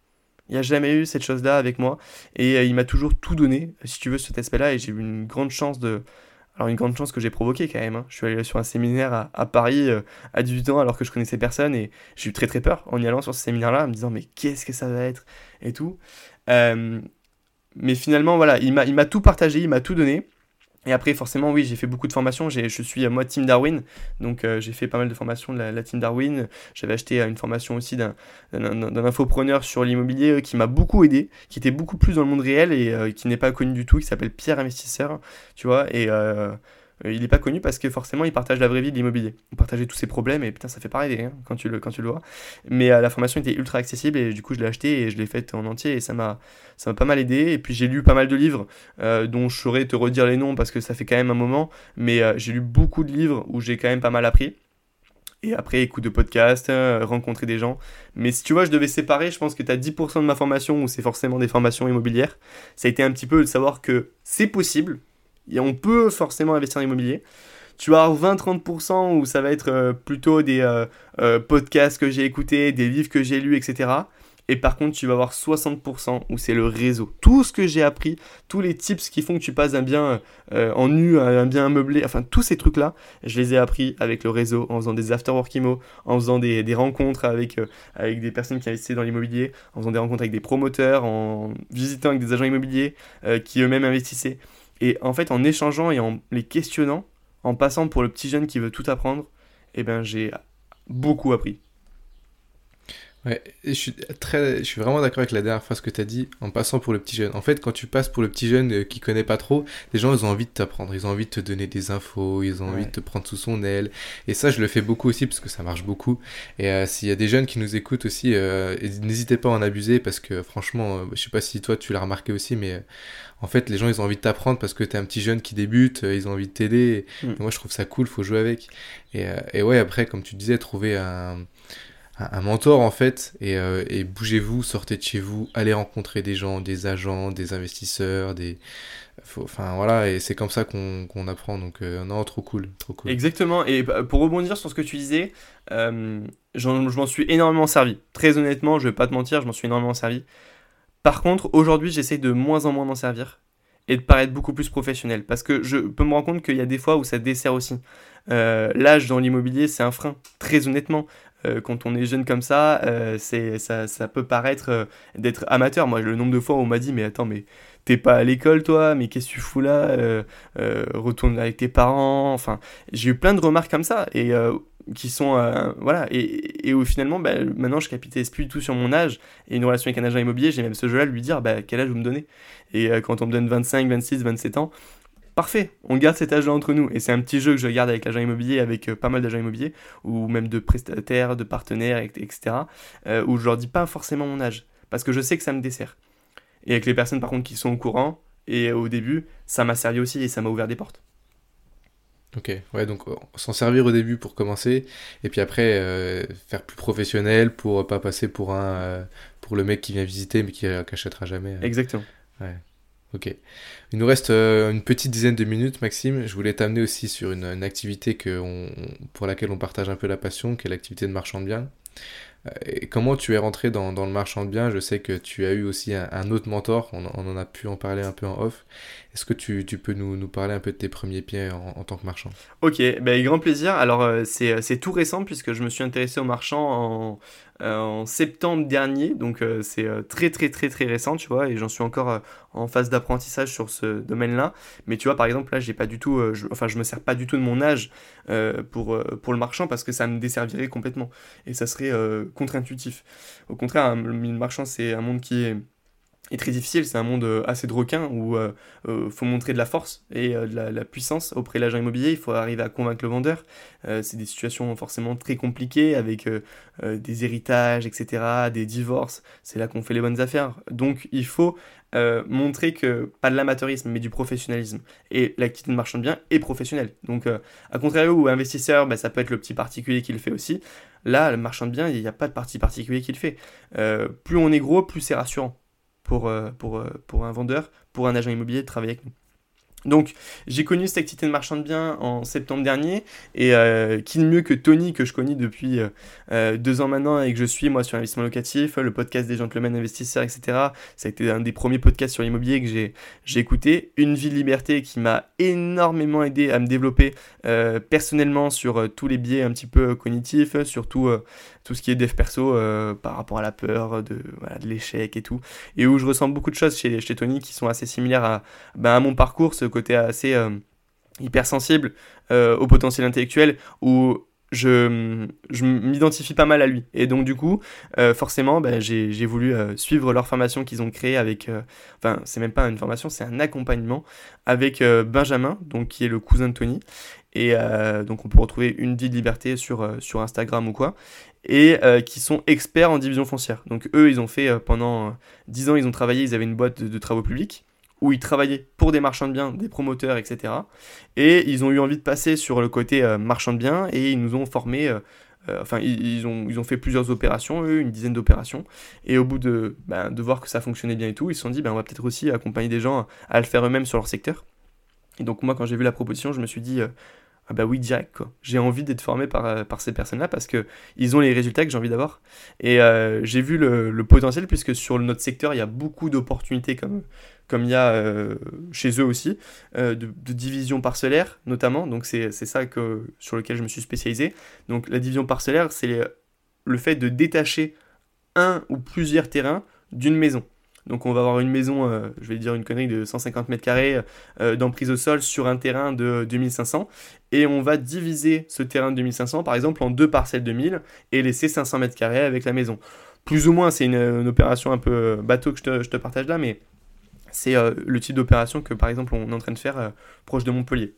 Il a jamais eu cette chose-là avec moi et euh, il m'a toujours tout donné, si tu veux, cet aspect-là et j'ai eu une grande chance de alors une grande chance que j'ai provoqué quand même. Hein. Je suis allé sur un séminaire à, Paris à 18 ans alors que je connaissais personne et j'ai eu très très peur en y allant sur ce séminaire-là, en me disant mais qu'est-ce que ça va être et tout. Euh, mais finalement, voilà, il m'a tout partagé, il m'a tout donné. Et après, forcément, oui, j'ai fait beaucoup de formations. Je suis moi Team Darwin, donc euh, j'ai fait pas mal de formations de la, Team Darwin. J'avais acheté euh, une formation aussi d'un infopreneur sur l'immobilier euh, qui m'a beaucoup aidé, qui était beaucoup plus dans le monde réel et qui n'est pas connu du tout, qui s'appelle Pierre Investisseur, tu vois. Euh, il n'est pas connu parce que forcément, il partage la vraie vie de l'immobilier. Il partageait tous ses problèmes et putain, ça fait pas rêver hein, quand, tu le, quand tu le vois. Mais la formation était ultra accessible et du coup, je l'ai acheté et je l'ai faite en entier et ça m'a pas mal aidé. Et puis, j'ai lu pas mal de livres dont je saurais te redire les noms parce que ça fait quand même un moment. Mais j'ai lu beaucoup de livres où j'ai quand même pas mal appris et après écoute de podcast, euh, rencontrer des gens. Mais si tu vois, je devais séparer, je pense que tu as 10% de ma formation où c'est forcément des formations immobilières. Ça a été un petit peu de savoir que c'est possible, et on peut forcément investir en immobilier. Tu as 20-30% où ça va être euh, plutôt des euh, podcasts que j'ai écoutés, des livres que j'ai lus, etc. Et par contre, tu vas avoir 60% où c'est le réseau. Tout ce que j'ai appris, tous les tips qui font que tu passes d'un bien euh, en nu à un bien meublé, enfin tous ces trucs-là, je les ai appris avec le réseau, en faisant des after-work IMO, en faisant des, rencontres avec, euh, des personnes qui investissaient dans l'immobilier, en faisant des rencontres avec des promoteurs, en visitant avec des agents immobiliers euh, qui eux-mêmes investissaient. Et en fait, en échangeant et en les questionnant, en passant pour le petit jeune qui veut tout apprendre, eh ben, j'ai beaucoup appris. Ouais, je suis, très, je suis vraiment d'accord avec la dernière phrase que tu as dit, en passant pour le petit jeune. En fait, quand tu passes pour le petit jeune euh, qui connaît pas trop, les gens, ils ont envie de t'apprendre, ils ont envie de te donner des infos, ils ont envie de te prendre sous son aile. Et ça, je le fais beaucoup aussi parce que ça marche beaucoup. Et euh, s'il y a des jeunes qui nous écoutent aussi, euh, n'hésitez pas à en abuser parce que franchement, je sais pas si toi tu l'as remarqué aussi, mais en fait, les gens, ils ont envie de t'apprendre parce que tu es un petit jeune qui débute, ils ont envie de t'aider. Mm. Moi, je trouve ça cool, faut jouer avec. Et, et ouais, après, comme tu disais, trouver un un mentor en fait euh, et, bougez-vous, sortez de chez vous, allez rencontrer des gens, des agents, des investisseurs, des enfin voilà et c'est comme ça qu'on apprend donc euh, non trop cool, trop cool. Exactement et pour rebondir sur ce que tu disais, euh, je m'en suis énormément servi. Très honnêtement, je vais pas te mentir, je m'en suis énormément servi. Par contre, aujourd'hui, j'essaie de moins en moins m'en servir et de paraître beaucoup plus professionnel. Parce que je peux me rendre compte qu'il y a des fois où ça dessert aussi. L'âge dans l'immobilier, c'est un frein, très honnêtement. Euh, quand on est jeune comme ça, euh, ça, ça, peut paraître euh, d'être amateur. Moi, le nombre de fois où on m'a dit, mais attends, mais t'es pas à l'école, toi, mais qu'est-ce que tu fous là? Retourne avec tes parents. Enfin, j'ai eu plein de remarques comme ça et qui sont voilà et, où finalement, bah, maintenant, je capitalise plus du tout sur mon âge et une relation avec un agent immobilier. J'ai même ce jeu-là, lui dire, bah, quel âge vous me donnez? Et quand on me donne 25, 26, 27 ans, parfait, on garde cet âge-là entre nous. Et c'est un petit jeu que je garde avec l'agent immobilier, avec euh, pas mal d'agents immobiliers, ou même de prestataires, de partenaires, etc. Euh, où je leur dis pas forcément mon âge, parce que je sais que ça me dessert. Et avec les personnes par contre qui sont au courant, et au début, ça m'a servi aussi et ça m'a ouvert des portes. Ok, ouais, donc euh, s'en servir au début pour commencer, et puis après faire plus professionnel pour pas passer pour un pour le mec qui vient visiter mais qui n'achètera jamais. Exactement. Ouais. Ok. Il nous reste euh, une petite dizaine de minutes, Maxime. Je voulais t'amener aussi sur une, activité que pour laquelle on partage un peu la passion, qui est l'activité de marchand de biens. Euh, comment tu es rentré dans, le marchand de biens? Je sais que tu as eu aussi un, autre mentor, on, en a pu en parler un peu en off. Est-ce que tu, peux nous, parler un peu de tes premiers pieds en, tant que marchand? Ok, avec grand plaisir. Alors euh, c'est tout récent puisque je me suis intéressé au marchand en, euh, en septembre dernier, donc euh, c'est euh, très très très très récent, tu vois, et j'en suis encore en phase d'apprentissage sur ce domaine-là. Mais tu vois, par exemple, là, j'ai pas du tout, enfin, je me sers pas du tout de mon âge pour, pour le marchand parce que ça me desservirait complètement et ça serait contre-intuitif. Au contraire, le marchand, c'est un monde qui est est très difficile. C'est un monde euh, assez de requin où il euh, euh, faut montrer de la force et de la, puissance auprès de l'agent immobilier. Il faut arriver à convaincre le vendeur. c'est des situations forcément très compliquées avec des héritages, etc., des divorces. C'est là qu'on fait les bonnes affaires. Donc il faut montrer que pas de l'amateurisme mais du professionnalisme. Et l'activité de marchand de biens est professionnelle. Donc à contrario où investisseur, bah, ça peut être le petit particulier qui le fait aussi. Là, le marchand de biens, il n'y a pas de parti particulier qui le fait. plus on est gros, plus c'est rassurant pour, euh, pour, euh, pour un vendeur, pour un agent immobilier de travailler avec nous. Donc, j'ai connu cette activité de marchand de biens en septembre dernier, et euh, qui de mieux que Tony, que je connais depuis deux ans maintenant et que je suis moi sur l'investissement locatif, le podcast des gentlemen investisseurs, etc. Ça a été un des premiers podcasts sur l'immobilier que j'ai écouté. Une vie de liberté qui m'a énormément aidé à me développer personnellement sur tous les biais un petit peu cognitifs, surtout tout ce qui est dev perso par rapport à la peur, de, l'échec et tout, et où je ressens beaucoup de choses chez, chez Tony qui sont assez similaires à, ben, mon parcours, ce côté assez euh, hypersensible euh, au potentiel intellectuel, où je, je m'identifie pas mal à lui. Et donc, du coup, euh, forcément, bah, j'ai voulu euh, suivre leur formation qu'ils ont créée avec. Euh, enfin, c'est même pas une formation, c'est un accompagnement avec Benjamin, donc qui est le cousin de Tony. Et donc, on peut retrouver une vie de liberté sur, sur Instagram ou quoi. Et qui sont experts en division foncière. Donc, eux, ils ont fait pendant 10 ans, ils ont travaillé, ils avaient une boîte de travaux publics où ils travaillaient pour des marchands de biens, des promoteurs, etc. Et ils ont eu envie de passer sur le côté euh, marchand de biens et ils nous ont formés. Euh, euh, enfin, ils, ont, fait plusieurs opérations, eux, une dizaine d'opérations. Et au bout de, ben, de voir que ça fonctionnait bien et tout, ils se sont dit, ben, on va peut-être aussi accompagner des gens à, le faire eux-mêmes sur leur secteur. Et donc, moi, quand j'ai vu la proposition, je me suis dit, ah bah oui, direct, quoi. J'ai envie d'être formé par, par ces personnes-là parce que ils ont les résultats que j'ai envie d'avoir. Et j'ai vu le, potentiel puisque sur notre secteur, il y a beaucoup d'opportunités comme, comme il y a euh, chez eux aussi, euh, de, division parcellaire notamment. Donc c'est ça que, sur lequel je me suis spécialisé. Donc la division parcellaire, c'est le fait de détacher un ou plusieurs terrains d'une maison. Donc on va avoir une maison, euh, je vais dire une connerie de 150 mètres carrés d'emprise au sol sur un terrain de 2500 et on va diviser ce terrain de 2500 par exemple en deux parcelles de 1000 et laisser 500 mètres carrés avec la maison. Plus ou moins c'est une, opération un peu bateau que je te partage là mais c'est euh, le type d'opération que par exemple on est en train de faire euh, proche de Montpellier.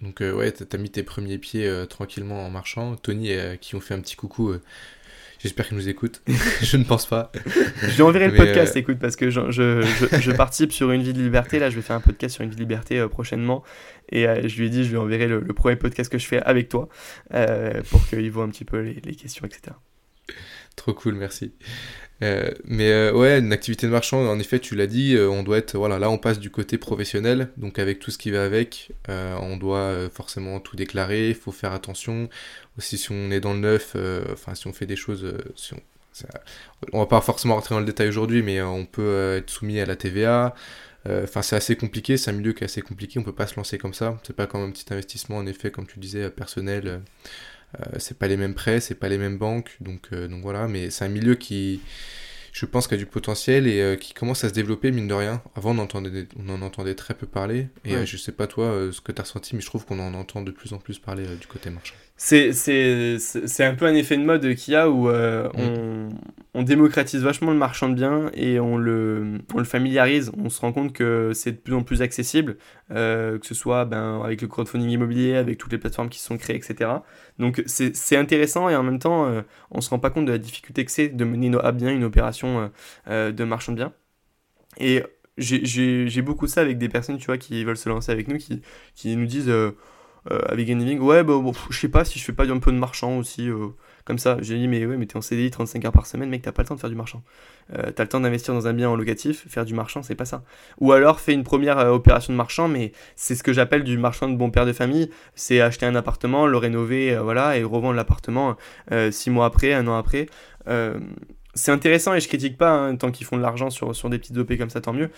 Donc euh, ouais, t'as mis tes premiers pieds tranquillement en marchant. Tony, qui ont fait un petit coucou, j'espère qu'il nous écoute. je ne pense pas. je lui enverrai le podcast, écoute, parce que je, je, participe sur une vie de liberté. Là, je vais faire un podcast sur une vie de liberté prochainement. Et je lui ai dit, je lui enverrai le, premier podcast que je fais avec toi pour qu'il voit un petit peu les, les questions, etc. Trop cool, merci. Euh, mais euh, ouais, une activité de marchand, en effet, tu l'as dit, euh, on doit être, voilà, là on passe du côté professionnel, donc avec tout ce qui va avec, on doit forcément tout déclarer, il faut faire attention. Aussi, si on est dans le neuf, enfin, si on fait des choses, si on, on va pas forcément rentrer dans le détail aujourd'hui, mais on peut être soumis à la TVA. Enfin, c'est assez compliqué, c'est un milieu qui est assez compliqué, on peut pas se lancer comme ça. C'est pas comme un petit investissement, en effet, comme tu disais, personnel. Euh, c'est pas les mêmes prêts, c'est pas les mêmes banques, donc, euh, donc voilà, mais c'est un milieu qui, je pense, qui a du potentiel et euh, qui commence à se développer, mine de rien. Avant, on, entendait, on en entendait très peu parler, et je sais pas toi ce que tu as ressenti, mais je trouve qu'on en entend de plus en plus parler du côté marchand. C'est un peu un effet de mode qu'il y a où mm. on, on, démocratise vachement le marchand de biens et on le, on le familiarise. On se rend compte que c'est de plus en plus accessible, que ce soit ben, avec le crowdfunding immobilier, avec toutes les plateformes qui se sont créées, etc. Donc c'est intéressant et en même temps, euh, on ne se rend pas compte de la difficulté que c'est de mener à bien une opération euh, euh, de marchand de biens. Et j'ai beaucoup ça avec des personnes tu vois, qui veulent se lancer avec nous, qui, qui nous disent avec Green Living, ouais, bah, bon, je sais pas si je fais pas un peu de marchand aussi comme ça. J'ai dit, mais ouais, mais t'es en CDI 35 heures par semaine, mec, t'as pas le temps de faire du marchand. Euh, t'as le temps d'investir dans un bien en locatif, faire du marchand, c'est pas ça. Ou alors, fais une première euh, opération de marchand, mais c'est ce que j'appelle du marchand de bon père de famille. C'est acheter un appartement, le rénover, euh, voilà, et revendre l'appartement six mois après, un an après. c'est intéressant et je critique pas, hein, tant qu'ils font de l'argent sur, sur des petites OP comme ça, tant mieux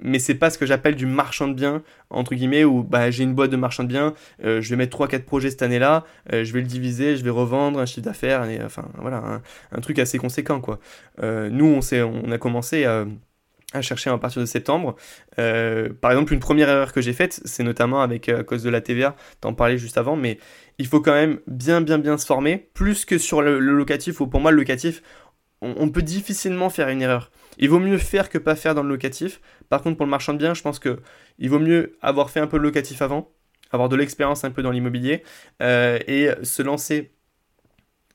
mais c'est pas ce que j'appelle du marchand de biens, entre guillemets, où bah, j'ai une boîte de marchand de biens, euh, je vais mettre 3-4 projets cette année-là, euh, je vais le diviser, je vais revendre un chiffre d'affaires, enfin voilà, un, truc assez conséquent quoi. Euh, nous, on, on a commencé à chercher à partir de septembre. par exemple, une première erreur que j'ai faite, c'est notamment avec à cause de la TVA, t'en parlais juste avant, mais il faut quand même bien bien bien se former, plus que sur le, locatif, ou pour moi le locatif, on peut difficilement faire une erreur. Il vaut mieux faire que pas faire dans le locatif. Par contre, pour le marchand de biens, je pense que il vaut mieux avoir fait un peu de locatif avant, avoir de l'expérience un peu dans l'immobilier euh, et se lancer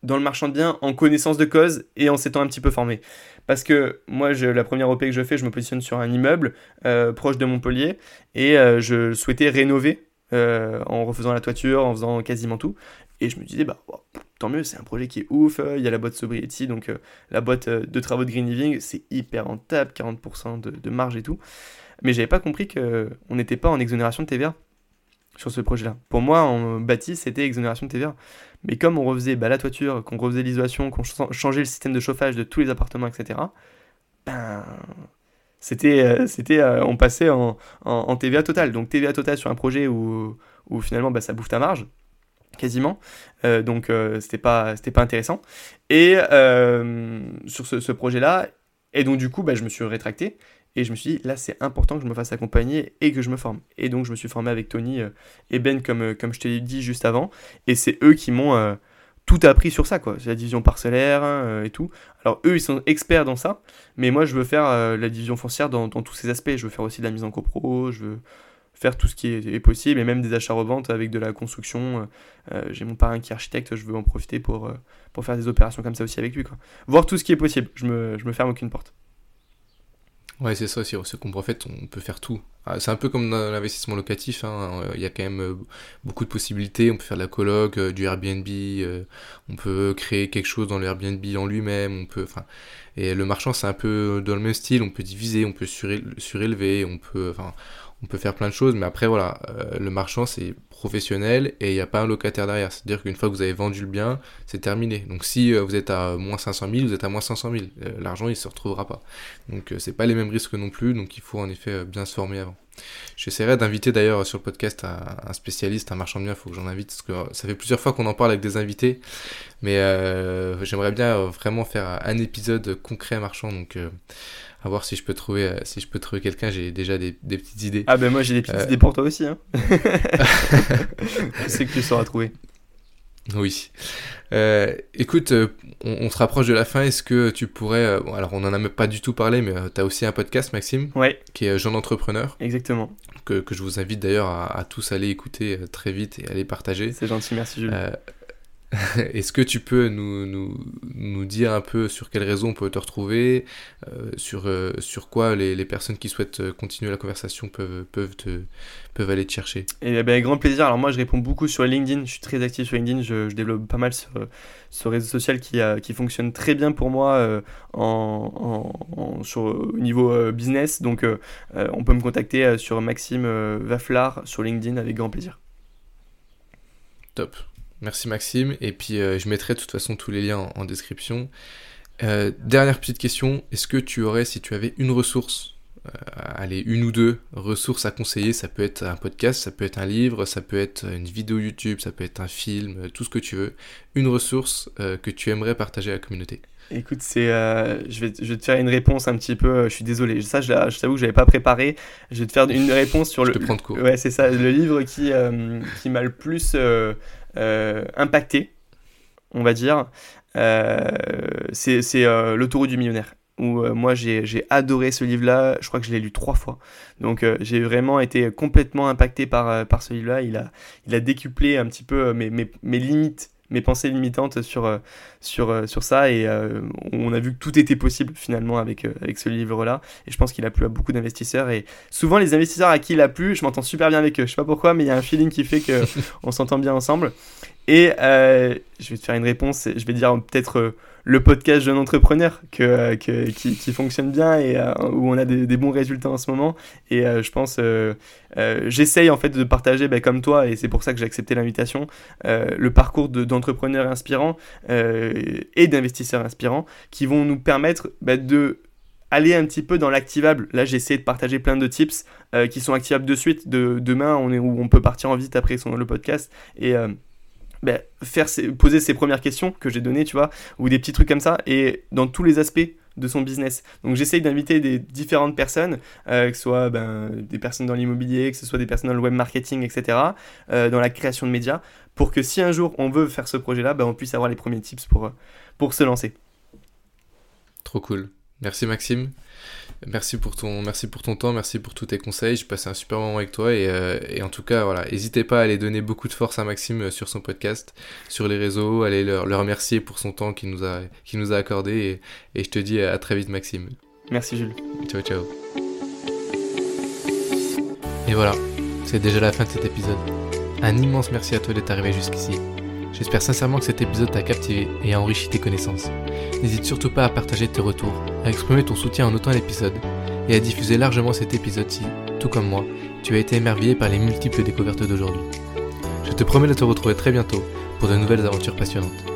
dans le marchand de biens en connaissance de cause et en s'étant un petit peu formé. Parce que moi, la première OP que je fais, je me positionne sur un immeuble euh, proche de Montpellier et euh, je souhaitais rénover en refaisant la toiture, en faisant quasiment tout. Et je me disais, bah, tant mieux, c'est un projet qui est ouf. Euh, il y a la boîte Sobriety, donc euh, la boîte euh, de travaux de Green Living, c'est hyper rentable, 40% de, marge et tout. Mais j'avais pas compris qu'on n'était pas en exonération de TVA sur ce projet-là. Pour moi, en bâti, c'était exonération de TVA. Mais comme on refaisait bah, la toiture, qu'on refaisait l'isolation, qu'on changeait le système de chauffage de tous les appartements, etc., ben, c'était, c'était, on passait en, TVA total. Donc TVA total sur un projet où, où finalement bah, ça bouffe ta marge quasiment. Euh, donc euh, c'était pas c'était pas intéressant. Et euh, sur ce, projet-là, Et donc du coup, bah, je me suis rétracté et je me suis dit, là, c'est important que je me fasse accompagner et que je me forme. Et donc, je me suis formé avec Tony euh, et Ben, comme, comme je t'ai dit juste avant. Et c'est eux qui m'ont tout appris sur ça, quoi. C'est la division parcellaire et tout. Alors, eux, ils sont experts dans ça. Mais moi, je veux faire la division foncière dans, dans, tous ces aspects. Je veux faire aussi de la mise en copro. Je veux faire tout ce qui est, possible. Et même des achats-reventes avec de la construction. J'ai mon parrain qui est architecte. Je veux en profiter pour, pour faire des opérations comme ça aussi avec lui, quoi. Voir tout ce qui est possible. Je me, je me ferme aucune porte. Ouais, c'est ça. C'est qu'on fait, on peut faire tout. Ah, c'est un peu comme dans l'investissement locatif. Hein. Il y a quand même euh, beaucoup de possibilités. On peut faire de la coloc, euh, du Airbnb. Euh, on peut créer quelque chose dans le Airbnb en lui-même. On peut, enfin, et le marchand, c'est un peu dans le même style. On peut diviser, on peut surélever, on peut, enfin, on peut faire plein de choses. Mais après, voilà, le marchand, c'est professionnel et il n'y a pas un locataire derrière. C'est-à-dire qu'une fois que vous avez vendu le bien, c'est terminé. Donc si euh, vous êtes à moins 500 000, vous êtes à moins 500 000. Euh, l'argent, il ne se retrouvera pas. Donc euh, c'est pas les mêmes risques non plus, donc il faut en effet bien se former avant. J'essaierai d'inviter d'ailleurs sur le podcast un, spécialiste, un marchand de biens, il faut que j'en invite, parce que ça fait plusieurs fois qu'on en parle avec des invités, mais j'aimerais bien vraiment faire un épisode concret marchand, donc à voir si je peux trouver, euh, si je peux trouver quelqu'un. J'ai déjà des, des, petites idées. Ah ben moi j'ai des petites euh. idées pour toi aussi. Hein. je sais que tu sauras trouver. Oui. Euh, écoute, on, se rapproche de la fin. Est-ce que tu pourrais. alors, on n'en a même pas du tout parlé, mais tu as aussi un podcast, Maxime. Ouais. Qui est Jean d'entrepreneur. Exactement. Que, que, je vous invite d'ailleurs à, à, tous aller écouter très vite et aller partager. C'est gentil, merci Jules. Est-ce que tu peux nous, nous, nous, dire un peu sur quelles raisons on peut te retrouver, euh, sur, euh, sur quoi les, les, personnes qui souhaitent euh, continuer la conversation peuvent, peuvent, te, peuvent aller te chercher? Et eh ben, grand plaisir. Alors moi je réponds beaucoup sur LinkedIn, je suis très actif sur LinkedIn, je, je développe pas mal ce, ce réseau social qui, qui fonctionne très bien pour moi en, en, sur, au niveau business. Donc on peut me contacter sur Maxime Vaflar sur LinkedIn avec grand plaisir. Top. Merci Maxime. Et puis euh, je mettrai de toute façon tous les liens en, description. Euh, dernière petite question, est-ce que tu aurais, si tu avais une ressource, euh, allez, une ou deux ressources à conseiller, ça peut être un podcast, ça peut être un livre, ça peut être une vidéo YouTube, ça peut être un film, tout ce que tu veux, une ressource que tu aimerais partager à la communauté Écoute, c'est, je, vais, je vais te faire une réponse un petit peu. Je suis désolé, ça, je, je t'avoue que je n'avais pas préparé. Je vais te faire une réponse sur le. Te prends de cours. Ouais, c'est ça. Le livre qui, qui m'a le plus impacté, on va dire, euh, c'est euh, L'autoroute du millionnaire où moi j'ai adoré ce livre-là, je crois que je l'ai lu trois fois. Donc j'ai vraiment été complètement impacté par, par ce livre-là. Il a, il a décuplé un petit peu mes, mes, mes limites mes pensées limitantes sur, euh, sur, euh, sur ça. Et euh, on a vu que tout était possible finalement avec, avec ce livre-là. Et je pense qu'il a plu à beaucoup d'investisseurs. Et souvent les investisseurs à qui il a plu, je m'entends super bien avec eux, je sais pas pourquoi mais il y a un feeling qui fait qu'on s'entend bien ensemble et je vais te faire une réponse, je vais dire peut-être le podcast Jeune Entrepreneur que, qui, fonctionne bien et euh, où on a des, bons résultats en ce moment. Et euh, je pense, euh, j'essaye en fait de partager bah, comme toi, et c'est pour ça que j'ai accepté l'invitation, le parcours d'entrepreneurs inspirants et d'investisseurs inspirants qui vont nous permettre bah, de aller un petit peu dans l'activable. Là, j'ai essayé de partager plein de tips qui sont activables de suite. De, demain, on est où on peut partir en vite après son, le podcast. Bah, faire poser ses premières questions que j'ai données, tu vois, ou des petits trucs comme ça, et dans tous les aspects de son business. Donc j'essaye d'inviter des différentes personnes, euh, que ce soit ben, des personnes dans l'immobilier, que ce soit des personnes dans le web marketing, etc., euh, dans la création de médias, pour que si un jour on veut faire ce projet-là, ben, on puisse avoir les premiers tips pour, pour se lancer. Trop cool. Merci Maxime. Merci pour ton, merci pour ton temps, merci pour tous tes conseils. J'ai passé un super moment avec toi et, euh, et en tout cas, voilà, n'hésitez pas à aller donner beaucoup de force à Maxime euh, sur son podcast, sur les réseaux, allez le, le remercier pour son temps qu'il nous a, qu'il nous a accordé et, et je te dis à très vite, Maxime. Merci Jules. Ciao, ciao. Et voilà, c'est déjà la fin de cet épisode. Un immense merci à toi d'être arrivé jusqu'ici. J'espère sincèrement que cet épisode t'a captivé et a enrichi tes connaissances. N'hésite surtout pas à partager tes retours, à exprimer ton soutien en notant l'épisode et à diffuser largement cet épisode si, tout comme moi, tu as été émerveillé par les multiples découvertes d'aujourd'hui. Je te promets de te retrouver très bientôt pour de nouvelles aventures passionnantes.